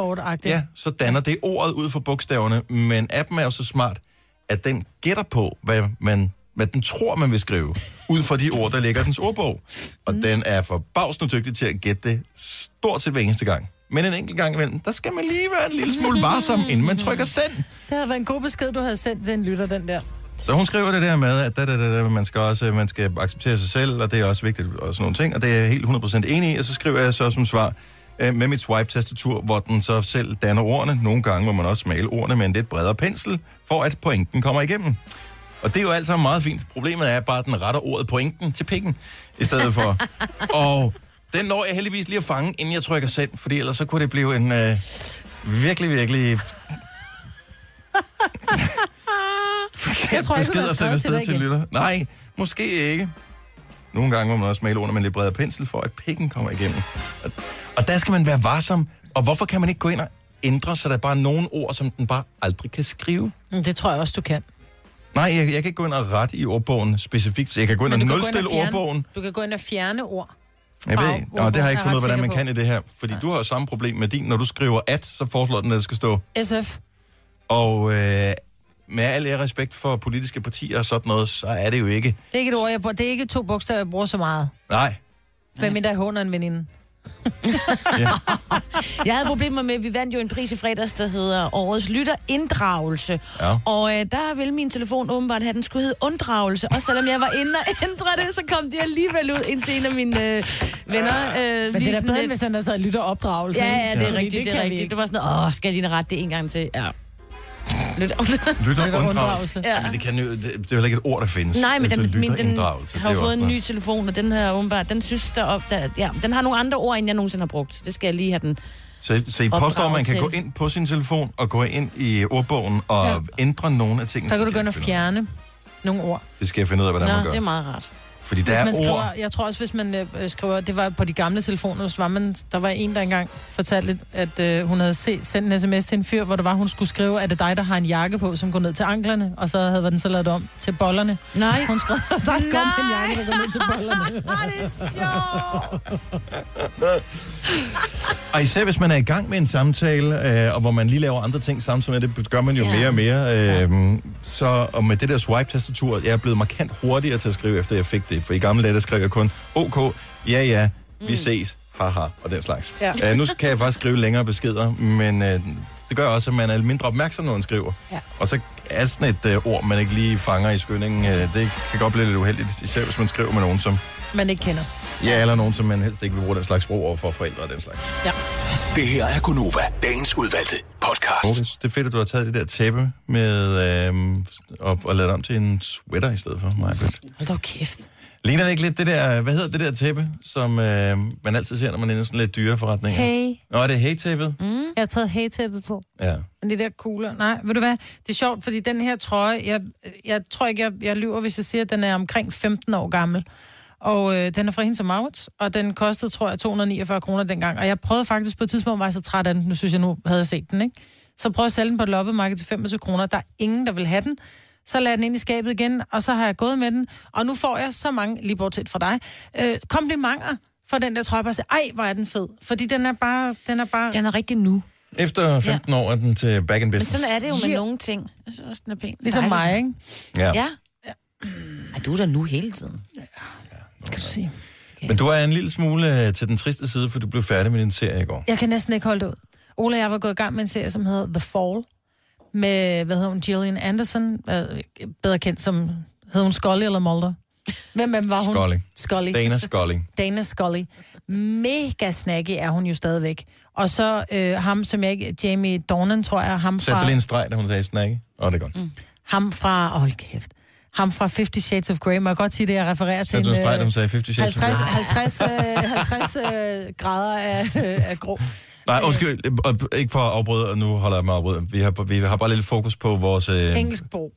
Ja, så danner det ordet ud for bogstaverne, men appen er jo så smart, at den gætter på, hvad, man, hvad den tror, man vil skrive, ud fra de ord, der ligger i dens ordbog. Og mm. den er forbavsende dygtig til at gætte det stort set hver eneste gang. Men en enkelt gang imellem, der skal man lige være en lille smule varsom, inden man trykker send. Det havde været en god besked, du havde sendt til en lytter, den der. Så hun skriver det der med, at da, da, da, da, man skal også man skal acceptere sig selv, og det er også vigtigt og sådan nogle ting, og det er jeg helt 100% enig i, og så skriver jeg så som svar øh, med mit swipe-tastatur, hvor den så selv danner ordene. Nogle gange må man også male ordene med en lidt bredere pensel, for at pointen kommer igennem. Og det er jo alt sammen meget fint. Problemet er bare, at den retter ordet pointen til pikken, i stedet for. og den når jeg heldigvis lige at fange, inden jeg trykker send, fordi ellers så kunne det blive en øh, virkelig, virkelig Jeg tror ikke, du har skrevet til dig til lytter. Nej, måske ikke. Nogle gange må man også male under med en lidt bredere pensel, for at pikken kommer igennem. Og, der skal man være varsom. Og hvorfor kan man ikke gå ind og ændre, så der er bare nogle ord, som den bare aldrig kan skrive? Mm, Det tror jeg også, du kan. Nej, jeg, jeg kan ikke gå ind og rette i ordbogen specifikt. Jeg kan gå ind og nulstille ordbogen. Du kan gå ind og fjerne ord. Jeg ved, ikke. Nå, det har jeg ikke fundet ud af, hvordan man kan i det her. Fordi du har jo samme problem med din. Når du skriver at, så foreslår den, at det skal stå. SF. Og øh, med al ære respekt for politiske partier og sådan noget, så er det jo ikke... Det er ikke et ord, jeg bruger. Det er ikke to bogstaver, jeg bruger så meget. Nej, Hvad mindre jeg håner en veninde. Jeg havde problemer med, vi vandt jo en pris i fredags, der hedder Årets Lytterinddragelse. Ja. Og øh, der ville min telefon åbenbart have, at den skulle hedde Unddragelse. Og selvom jeg var inde og ændre det, så kom det alligevel ud ind til en af mine øh, venner. Øh, Men det er da bedre, end hvis han altså lytter opdragelse. Ja, ja, det er Fordi rigtigt, det, kan er rigtigt. Det var sådan åh, skal jeg lige rette det en gang til? Ja. Lytter, lytterunddragelse. Ja. Men det, kan jo, det, det er jo heller ikke et ord, der findes. Nej, men Altså, den, min, den har jo fået en ny telefon, og den her åbenbart, den synes der, op, der ja, den har nogle andre ord, end jeg nogensinde har brugt. Det skal jeg lige have den. Så, så I påstår, at man kan opdraget gå til. ind på sin telefon og gå ind i ordbogen og ja. ændre nogle af tingene. Så kan du gå ind og fjerne nogle ord. Det skal jeg finde ud af, hvordan Nå, man gør. det er meget rart. Fordi der Hvis er man skriver, ord... jeg tror også, hvis man øh, skriver, det var på de gamle telefoner, så var man, der var en, der engang fortalte, at øh, hun havde set, sendt en sms til en fyr, hvor der var, hun skulle skrive, at det er dig, der har en jakke på, som går ned til anklerne, og så havde den så lavet om til bollerne. Nej. Hun skrev, der kom en jakke, der går ned til bollerne. Og især hvis man er i gang med en samtale, øh, og hvor man lige laver andre ting samtidig med det, gør man jo Ja. mere og mere. Øh, så, og med det der swipe-tastatur, jeg er blevet markant hurtigere til at skrive, efter jeg fik det. For i gamle dage, der skrev jeg kun, OK, ja ja, vi Mm. ses, haha, og den slags. Ja. Øh, nu kan jeg faktisk skrive længere beskeder, men øh, det gør også, at man er mindre opmærksom, når man skriver. Ja. Og så er sådan et øh, ord, man ikke lige fanger i skyndingen, øh, det kan godt blive lidt uheldigt, især hvis man skriver med nogen, som Man ikke kender. ja, eller nogen, som man helst ikke vil bruge den slags sprog over for forældre og den slags. Ja. Det her er Gunova, dagens udvalgte podcast. Okay, det er fedt, at du har taget det der tæppe med, øhm, og, og lavet det om til en sweater i stedet for mig. Hold da kæft. Ligner det ikke lidt det der, hvad hedder det der tæppe, som øh, man altid ser, når man er i sådan lidt dyre forretninger? Hey. Nå, er det hey-tæppet? Mm. Jeg har taget hey-tæppet på. Ja. Men de der kugler, nej, ved du hvad, det er sjovt, fordi den her trøje, jeg, jeg tror ikke, jeg, jeg lyver, hvis jeg siger, at den er omkring 15 år gammel. Og øh, den er fra Hens og Maurits, og den kostede, tror jeg, 249 kroner dengang. Og jeg prøvede faktisk på et tidspunkt, var jeg så træt af den, nu synes jeg, nu havde jeg set den, ikke? Så prøvede jeg at sælge den på et loppemarked til 25 kroner. Der er ingen, der vil have den. Så lagde jeg den ind i skabet igen, og så har jeg gået med den. Og nu får jeg så mange, lige bortset fra dig, øh, komplimenter for den der trøje. Bare sige, ej, hvor er den fed. Fordi den er bare... Den er, bare... Den er rigtig nu. Efter 15 ja. år er den til back in Men business. sådan er det jo med Ja. nogle ting. Jeg synes også, den er pæn. Ligesom Dejlig. mig, ikke? Ja. Ja. Ej, du er der nu hele tiden. Skal du sige. Men du er en lille smule øh, til den triste side, for du blev færdig med din serie i går. Jeg kan næsten ikke holde det ud. Ola og jeg var gået i gang med en serie, som hedder The Fall, med, hvad hedder hun, Gillian Anderson, øh, bedre kendt som, hed hun Scully eller Mulder? Hvem, hvem var hun? Scully. Scully. Dana Scully. Dana Scully. Mega snacky er hun jo stadigvæk. Og så øh, ham, som jeg ikke... Jamie Dornan, tror jeg, ham fra... lige en streg, da hun sagde snakke. Åh, det er godt. Mm. Ham fra... Hold kæft. Ham fra Fifty Shades of Grey. Må jeg godt sige det, jeg refererer til? Sæt du en streg, øh, da hun sagde 50 Shades of 50, Grey? 50, øh, 50 øh, grader af, øh, af grå. Nej, undskyld, ikke for at afbryde, og nu holder jeg mig afbryde. Vi har, vi har bare lidt fokus på vores øh,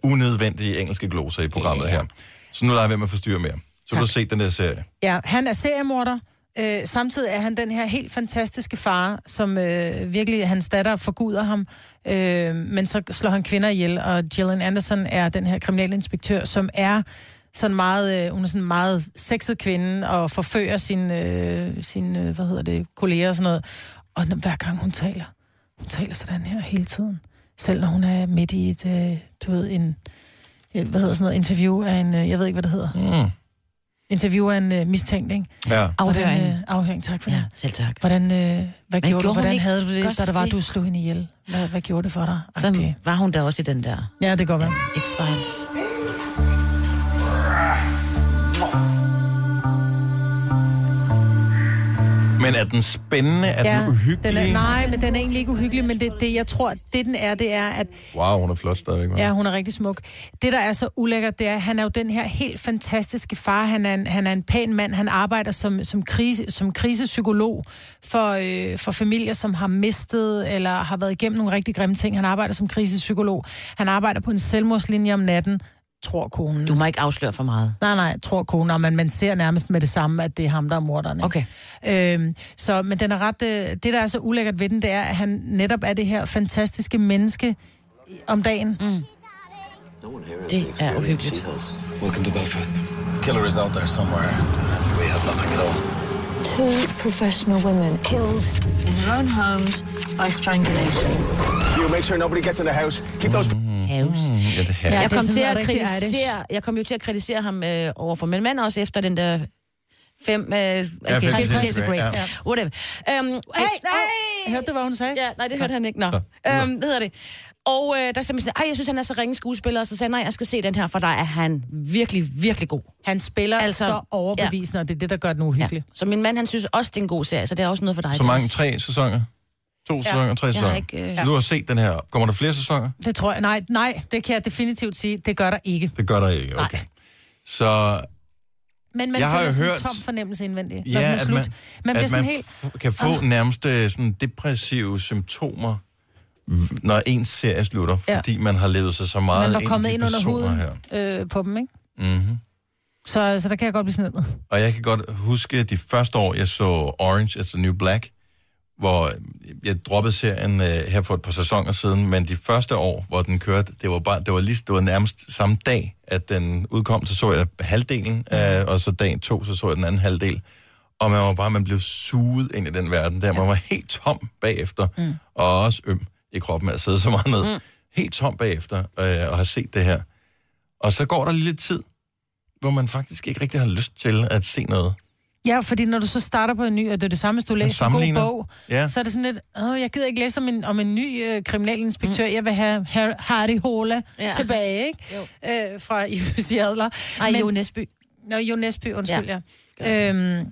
unødvendige engelske gloser i programmet yeah. her. Så nu lader jeg være med at forstyrre mere. Så du har set den der serie. Ja, han er seriemorder. Øh, samtidig er han den her helt fantastiske far, som øh, virkelig, hans datter forguder ham, øh, men så slår han kvinder ihjel, og Gillian Anderson er den her kriminalinspektør, som er sådan meget, øh, hun er sådan meget sexet kvinde, og forfører sine, øh, sin, øh, hvad hedder det, kolleger og sådan noget. Og hver gang hun taler, hun taler sådan her hele tiden. Selv når hun er midt i et, øh, du ved, en, et, hvad hedder sådan noget, interview af en, øh, jeg ved ikke, hvad det hedder. Mm. Interview af en øh, mistænkt, ikke? Ja. Afhøring. Hvordan, øh, afhøring, tak for det. Ja, selv tak. Hvordan, øh, hvad, hvad gjorde, du? Hvordan ikke havde du det, da der var, det? du slog hende ihjel? Hvad, hvad gjorde det for dig? Så Agtigt. var hun der også i den der Ja, det går godt. X-Files. Men er den spændende? Er ja, den uhyggelig? Den er, nej, men den er egentlig ikke uhyggelig, men det, det, jeg tror, det den er, det er, at Wow, hun er flot stadigvæk. hva'? Ja, hun er rigtig smuk. Det, der er så ulækkert, det er, at han er jo den her helt fantastiske far. Han er en, han er en pæn mand. Han arbejder som, som, krise, som krisepsykolog for, øh, for familier, som har mistet eller har været igennem nogle rigtig grimme ting. Han arbejder som krisepsykolog. Han arbejder på en selvmordslinje om natten, tror konen. Du må ikke afsløre for meget. Nej, nej, tror konen, men man ser nærmest med det samme, at det er ham, der er morderen. ikke? Okay. Øhm, så, men den er ret, øh, det, der er så ulækkert ved den, det er, at han netop er det her fantastiske menneske om dagen. Mm. Det er uhyggeligt. Welcome to Belfast. Killer is out there somewhere, and we have nothing at all. Two professional women killed in their own homes by strangulation. You make sure nobody gets in the house. Keep those... Haves. Mm, ja, det her. Ja, jeg er kom til at kritisere, jeg kom jo til at kritisere ham øh, overfor min mand også efter den der fem... Øh, okay, Fifty Fifty Shades Shades of of Grey, Grey. ja. Whatever. Um, hey, Hey, hørte du, hvad hun sagde? Ja, nej, det hørte han ikke. Nå. Øhm, hvad hedder det? Og øh, der sagde man sådan, jeg synes, han er så ringe skuespiller, og så sagde jeg, nej, jeg skal se den her, for der er han virkelig, virkelig god. Han spiller altså, så overbevisende, ja. og det er det, der gør den uhyggelig. Ja. Så min mand, han synes også, det er en god serie, så det er også noget for dig. Så mange? Tre sæsoner? To Ja. sæsoner? Tre Jeg har sæsoner? ikke, øh, Så du har set den her. Kommer der flere sæsoner? Det tror jeg, nej, nej, det kan jeg definitivt sige, det gør der ikke. Det gør der ikke, okay. Så Men man Jeg har jo sådan en hørt- tom fornemmelse indvendigt. når ja, at slut. man, man bliver sådan man helt... kan få nærmest øh, sådan depressive symptomer, når ens serie slutter, Ja. fordi man har levet sig så meget Man var kommet ind under huden her. øh, på dem, ikke? Mm-hmm. Så, så der kan jeg godt blive sådan noget. Og jeg kan godt huske de første år, jeg så Orange is the New Black, hvor jeg droppede serien øh, her for et par sæsoner siden, men de første år, hvor den kørte, det var, bare, det var, lige, det var nærmest samme dag, at den udkom, så så jeg halvdelen, øh, og så dag to, så så jeg den anden halvdel. Og man var bare, man blev suget ind i den verden der. Man var helt tom bagefter, mm. og også øm i kroppen af at sidde så meget ned. Mm. Helt tom bagefter, øh, og have set det her. Og så går der lidt tid, hvor man faktisk ikke rigtig har lyst til at se noget. Ja, fordi når du så starter på en ny, og det er det samme, hvis du læser en god bog, Ja. så er det sådan lidt, Åh, jeg gider ikke læse om en, om en ny øh, kriminalinspektør, mm. jeg vil have Har- Hardy Hola Ja. tilbage, ikke? Øh, fra Jussi Adler. Ej, Jo Nesby. Nå, Jo Nesby, undskyld, ja. ja. Øhm,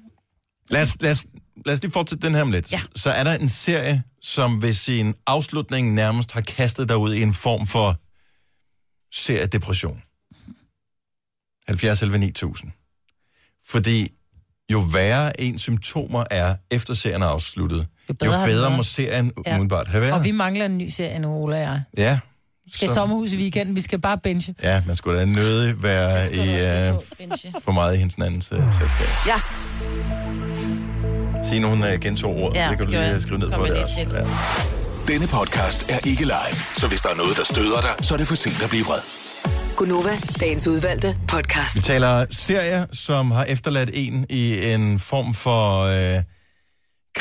Lad os, lad, os, lad os lige fortsætte den her om lidt. Ja. Så er der en serie, som ved sin afslutning nærmest har kastet dig ud i en form for seriedepression. 70 11 9000. Fordi jo værre ens symptomer er, efter serien er afsluttet, jo bedre jo bedre må serien Ja. umiddelbart have været. og vi mangler en ny serie nu, Ola og jeg. Ja, Skal Så- sommerhus i weekenden, vi skal bare benche. Ja, man skulle da nødig være i, uh, for meget i hendes andens uh, selskab. Ja. Signe, hun uh, gentog ordet, Ja, det kan du lige skrive ned Kom på det også. til. Ja. Denne podcast er ikke live, så hvis der er noget, der støder dig, så er det for sent at blive vred. Gunova, dagens udvalgte podcast. Vi taler serier, som har efterladt en i en form for øh,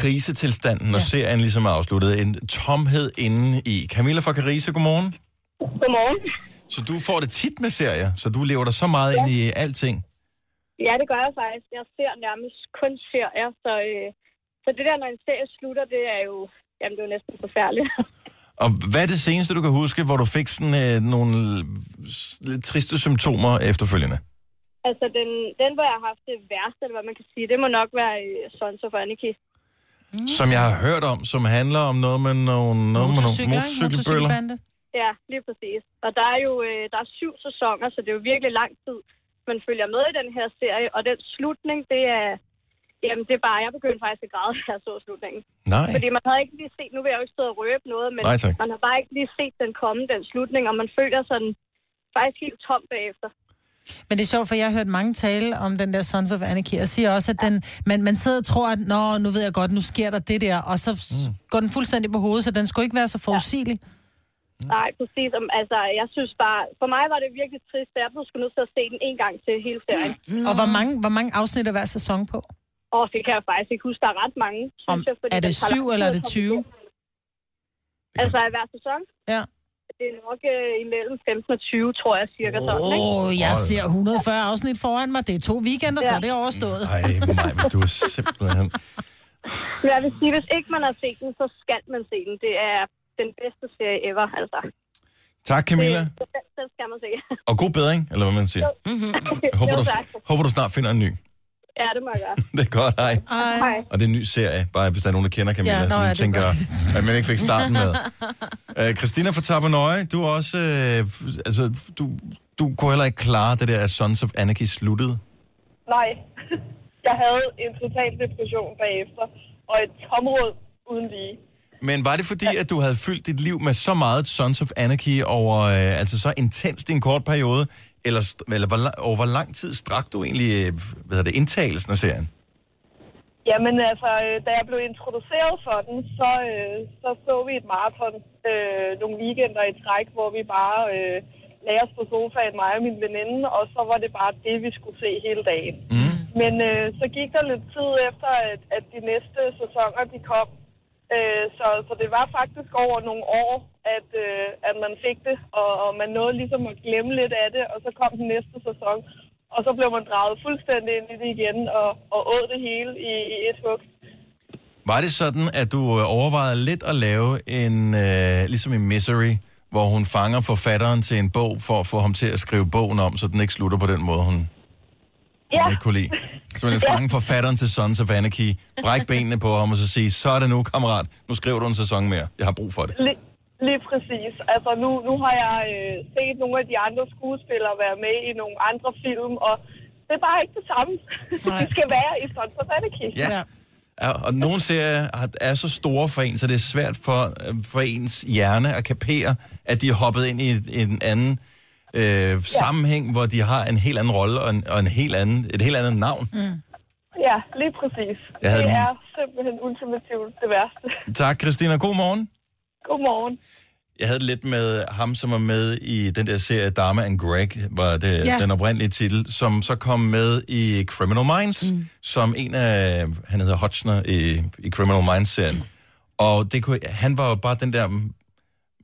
krisetilstand, når ja. serien ligesom er afsluttet. En tomhed inde i. Camilla fra Carise, godmorgen. Godmorgen. Så du får det tit med serier, så du lever dig så meget ind i alting. Ja, det gør jeg faktisk. Jeg ser nærmest kun serier, så, øh, så det der, når en serie slutter, det er jo, jamen, det er jo næsten forfærdeligt. Og hvad er det seneste, du kan huske, hvor du fik sådan øh, nogle lidt triste symptomer efterfølgende? altså, den, den, hvor jeg har haft det værste, eller hvad man kan sige, det må nok være øh, Sons of Anarchy. Mm. Som jeg har hørt om, som handler om noget med nogle, noget med nogle motorcykelbøller. Ja, lige præcis. Og der er jo øh, der er syv sæsoner, så det er jo virkelig lang tid, man følger med i den her serie. Og den slutning, det er... Jamen, det er bare... Jeg begyndte faktisk at græde, da jeg så slutningen. Nej. Fordi man havde ikke lige set... Nu vil jeg jo ikke stå og røbe noget, men Nej, tak. man har bare ikke lige set den komme, den slutning, og man føler sådan faktisk helt tom bagefter. Men det er sjovt, for jeg har hørt mange tale om den der Sons of Anarchy, og siger også, at den, man, man sidder og tror, at Nå, nu ved jeg godt, nu sker der det der, og så mm. går den fuldstændig på hovedet, så den skulle ikke være så forudsigelig. Nej, præcis. Altså, jeg synes bare... For mig var det virkelig trist, at jeg blev nødt til at se den en gang til hele serien. Mm. Og hvor mange, hvor mange afsnit er hver sæson på? Og det kan jeg faktisk ikke huske. Der er ret mange, synes Om, jeg. Fordi er det syv, eller er det komme 20? igennem. Altså, i hver sæson? Ja. Det er nok øh, imellem 15 og 20, tror jeg, cirka sådan, ikke? Åh, oh, jeg ser 140 afsnit foran mig. Det er to weekender, ja. så er det overstået. Ej, mig, men du er simpelthen... Jeg vil sige, hvis ikke man har set den, så skal man se den. Det er den bedste serie ever, altså. Tak, Camilla. Det, den skal man se. Og god bedring, eller hvad man siger. Mm-hmm. Håber, du, håber, du snart finder en ny. Ja, det må jeg gøre. Det er godt, hej. Hej. Og det er en ny serie, bare hvis der er nogen, der kender Camilla, Ja, nå, ja, er tænker, at man ikke fik starten med. Uh, Christina fra Tabanøje, du er også, uh, altså, du, du kunne heller ikke klare det der, at Sons of Anarchy sluttede. Nej. Jeg havde en total depression bagefter, og et tområd uden lige. Men var det fordi, at du havde fyldt dit liv med så meget Sons of Anarchy over, uh, altså så intenst i en kort periode, eller, eller hvor, over hvor lang tid strak du egentlig, øh, hvad hedder det, indtagelsen af serien? Jamen altså, øh, da jeg blev introduceret for den, så øh, så, så vi et maraton øh, nogle weekender i træk, hvor vi bare øh, lagde os på sofaen, mig og min veninde, og så var det bare det, vi skulle se hele dagen. Mm. Men øh, så gik der lidt tid efter, at, at de næste sæsoner, de kom. Øh, så, så det var faktisk over nogle år, at, øh, at man fik det, og, og man nåede ligesom at glemme lidt af det, og så kom den næste sæson. Og så blev man draget fuldstændig ind i det igen, og, og åd det hele i, i et hug. Var det sådan, at du øh, overvejede lidt at lave en, øh, ligesom en misery, hvor hun fanger forfatteren til en bog, for at få ham til at skrive bogen om, så den ikke slutter på den måde, hun, Ja. hun ikke kunne lide? Så man fange forfatteren til Sons of Anarchy, bræk benene på ham og så sige, så er det nu, kammerat, nu skriver du en sæson mere. Jeg har brug for det. Lige, lige præcis. Altså nu, nu har jeg øh, set nogle af de andre skuespillere være med i nogle andre film, og det er bare ikke det samme. det skal være i Sons of Anarchy. Ja. Ja, og nogle serier er så store for en, så det er svært for, øh, for ens hjerne at kapere, at de er hoppet ind i en anden øh, sammenhæng, hvor de har en helt anden rolle og, en, og en helt anden, et helt andet navn. Mm. Ja, lige præcis. Jeg havde det den- er simpelthen ultimativt det værste. Tak, Christina. God morgen. Godmorgen. Jeg havde det lidt med ham, som var med i den der serie Dharma and Greg, var det Ja. den oprindelige titel, som så kom med i Criminal Minds, mm. som en af, han hedder Hotchner i, i Criminal Minds-serien. Og det kunne, han var jo bare den der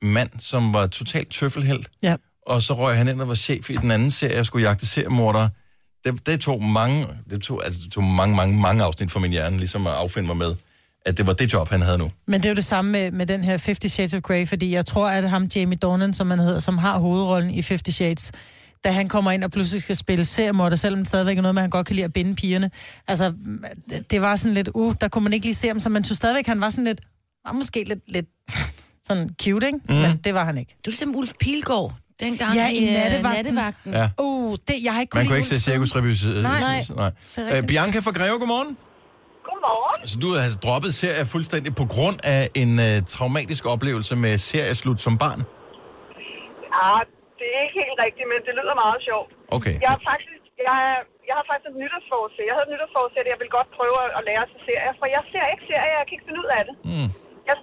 mand, som var totalt tøffelhelt. Ja. Og så røg han ind og var chef i den anden serie, og skulle jagte seriemordere. Det, det tog mange, det tog, altså, det tog mange, mange, mange afsnit for min hjerne, ligesom at affinde mig med, at det var det job, han havde nu. Men det er jo det samme med, med den her 50 Shades of Grey, fordi jeg tror, at ham Jamie Dornan, som han hedder, som har hovedrollen i 50 Shades, da han kommer ind og pludselig skal spille seriemorder, selvom det stadigvæk er noget med, at han godt kan lide at binde pigerne. Altså, det- var sådan lidt, uh, der kunne man ikke lige se ham, så man tog stadigvæk, han var sådan lidt, var måske lidt, lidt sådan cute, ikke? Mm. Men det var han ikke. Du er ligesom Ulf Pilgaard, dengang Ja, i, i øh, nattevagten. nattevagten. Ja. Uh, det, jeg har ikke Man kunne ikke se cirkusrevy. Nej. Nej. Er Nej. rigtigt. Øh, Bianca fra Greve, godmorgen. Godmorgen. Så du har droppet serier fuldstændig på grund af en uh, traumatisk oplevelse med serieslut som barn? Ah, det er ikke helt rigtigt, men det lyder meget sjovt. Okay. Jeg har faktisk, jeg, jeg har faktisk et nytårsforsæt. Jeg havde et nytårsforsæt, at jeg vil godt prøve at, at lære at se serier, for jeg ser ikke serier, jeg kan ikke finde ud af det. Mm. Jeg,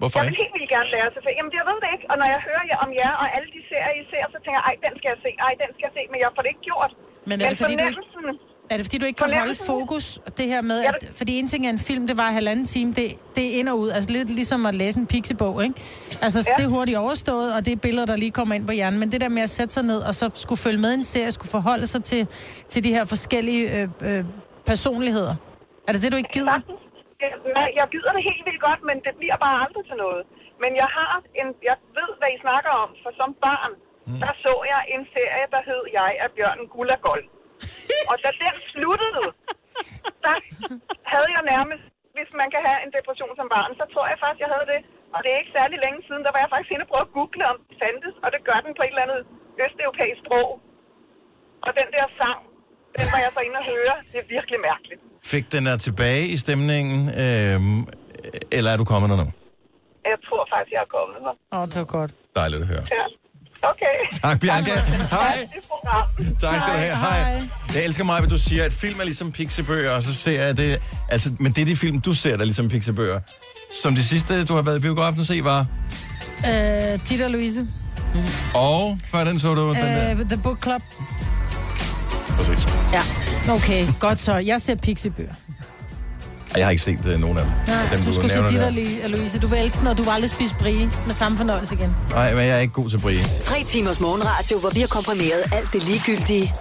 Hvorfor jeg vil ikke? helt vildt gerne lære at se serier. Jamen, jeg ved det ikke. Og når jeg hører jer om jer og alle de serier, I ser, så tænker jeg, ej, den skal jeg se, ej, den skal jeg se, men jeg får det ikke gjort. Men er det, fordi du ikke, er det fordi, du ikke kan holde fokus? Det her med, at, fordi en ting er en film, det var halvanden time, det, det er ind og ud. Altså lidt ligesom at læse en pixibog, ikke? Altså, ja. det er hurtigt overstået, og det er billeder, der lige kommer ind på hjernen. Men det der med at sætte sig ned, og så skulle følge med i en serie, skulle forholde sig til, til de her forskellige øh, øh, personligheder. Er det det, du ikke gider? Jeg, nej, jeg gider det helt vildt godt, men det bliver bare aldrig til noget. Men jeg har en, jeg ved, hvad I snakker om, for som barn, mm. der så jeg en serie, der hed Jeg er bjørnen Gulagold. Og da den sluttede, der havde jeg nærmest, hvis man kan have en depression som barn, så tror jeg faktisk, jeg havde det. Og det er ikke særlig længe siden, der var jeg faktisk inde og prøve at google, om det fandtes, og det gør den på et eller andet østeuropæisk sprog. Og den der sang, den var jeg så inde og høre. Det er virkelig mærkeligt. Fik den er tilbage i stemningen, øhm, eller er du kommet der nu? Jeg tror faktisk, jeg er kommet her. Åh, oh, det var godt. Dejligt at høre. Ja. Okay. Tak, Bianca. Hej. Tak skal du have. Hej. Jeg elsker mig, at du siger, at film er ligesom pixiebøger, og så ser jeg det... Altså, men det er de film, du ser, der er ligesom pixiebøger. Som det sidste, du har været i biografen at se, var... Øh, Tita Louise. Og før den så du den der. Øh, The Book Club. Præcis. Ja. Okay, godt så. Jeg ser pixiebøger. Ej, Jeg har ikke set uh, nogen af dem. Nej, dem du skulle se dit, der. og Louise. Du vil elske den, og du vil aldrig spise brie med samme fornøjelse igen. Nej, men jeg er ikke god til brie. Tre timers morgenradio, hvor vi har komprimeret alt det ligegyldige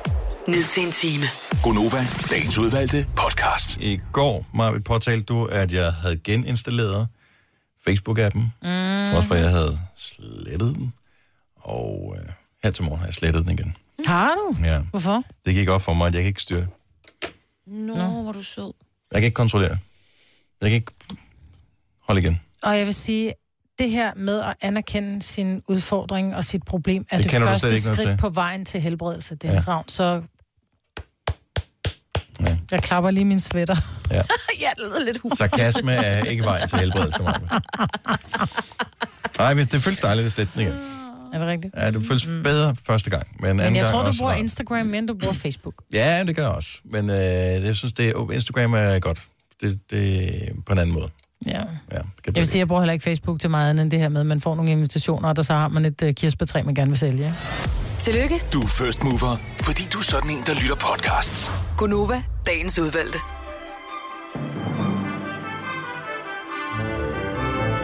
ned til en time. Gonova, dagens udvalgte podcast. I går, Marvitt, påtalte du, at jeg havde geninstalleret Facebook-appen. Mm. Trods for, jeg havde slettet den. Og øh, her til morgen har jeg slettet den igen. Har du? Ja. Hvorfor? Det gik op for mig, at jeg kan ikke styre det. Nå, no, hvor du sød. Jeg kan ikke kontrollere det. Jeg kan ikke holde igen. Og jeg vil sige, det her med at anerkende sin udfordring og sit problem, er Det det, første skridt på vejen til helbredelse, Dennis Ja. ja. Ravn. Så jeg klapper lige min sweater. Ja. ja, det lyder lidt humor. Sarkasme er ikke vejen til helbredelse, Marvitt. Nej, men det føles dejligt at slette den igen. Er det rigtigt? Ja, det føles bedre første gang. Men, anden Men jeg gang tror, du også bruger. Instagram mere, end du bruger Facebook. Ja, det gør jeg også. Men øh, jeg synes, det er, Instagram er godt. Det, det er på en anden måde. Ja. Ja, Jeg vil sige, jeg bruger heller ikke Facebook til meget andet end det her med, at man får nogle invitationer, og der så har man et uh, kirsebærtræ, man gerne vil sælge. ikke? Tillykke, Du er first mover, fordi du er sådan en, der lytter podcasts. Gunova, dagens udvalgte.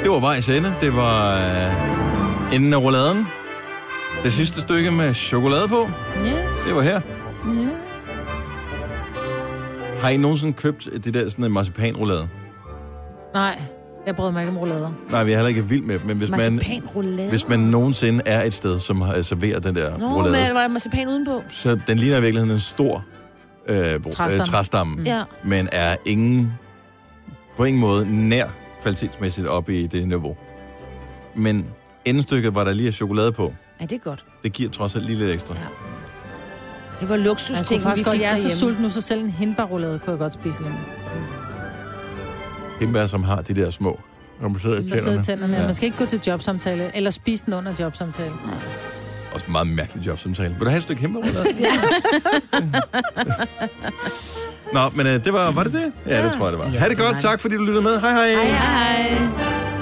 Det var vejs ende. Det var øh, enden af rouladen. Det sidste stykke med chokolade på. Ja. Det var her. Ja. Har I nogensinde købt det der sådan en marcipanroulade? Nej, jeg bryder mig ikke om roulader. Nej, vi er heller ikke vild med dem, men hvis man, hvis man nogensinde er et sted, som har serverer den der Nå, roulade, men var der marcipan udenpå? så den ligner i virkeligheden en stor øh, Træstamme. øh, træstamme, Ja. men er ingen, på ingen måde nær kvalitetsmæssigt op i det niveau. Men endestykket var der lige chokolade på. Ja, det er godt. Det giver trods alt lige lidt ekstra. Ja. Det var luksus ting, vi godt, fik jeg er så sulten nu, så selv en hindbærroulade kunne jeg godt spise lidt. Hindbær, som har de der små, når man sidder i Der sidder tænderne. tænderne. Ja. Ja. Man skal ikke gå til jobsamtale, eller spise den under jobsamtale. Også en meget mærkelig jobsamtale. Vil du have et stykke hindbærroulade? Nå, men øh, det var, var det det? Ja, det tror jeg, det var. Ha' det godt. Tak, fordi du lyttede med. Hej hej. Hej hej.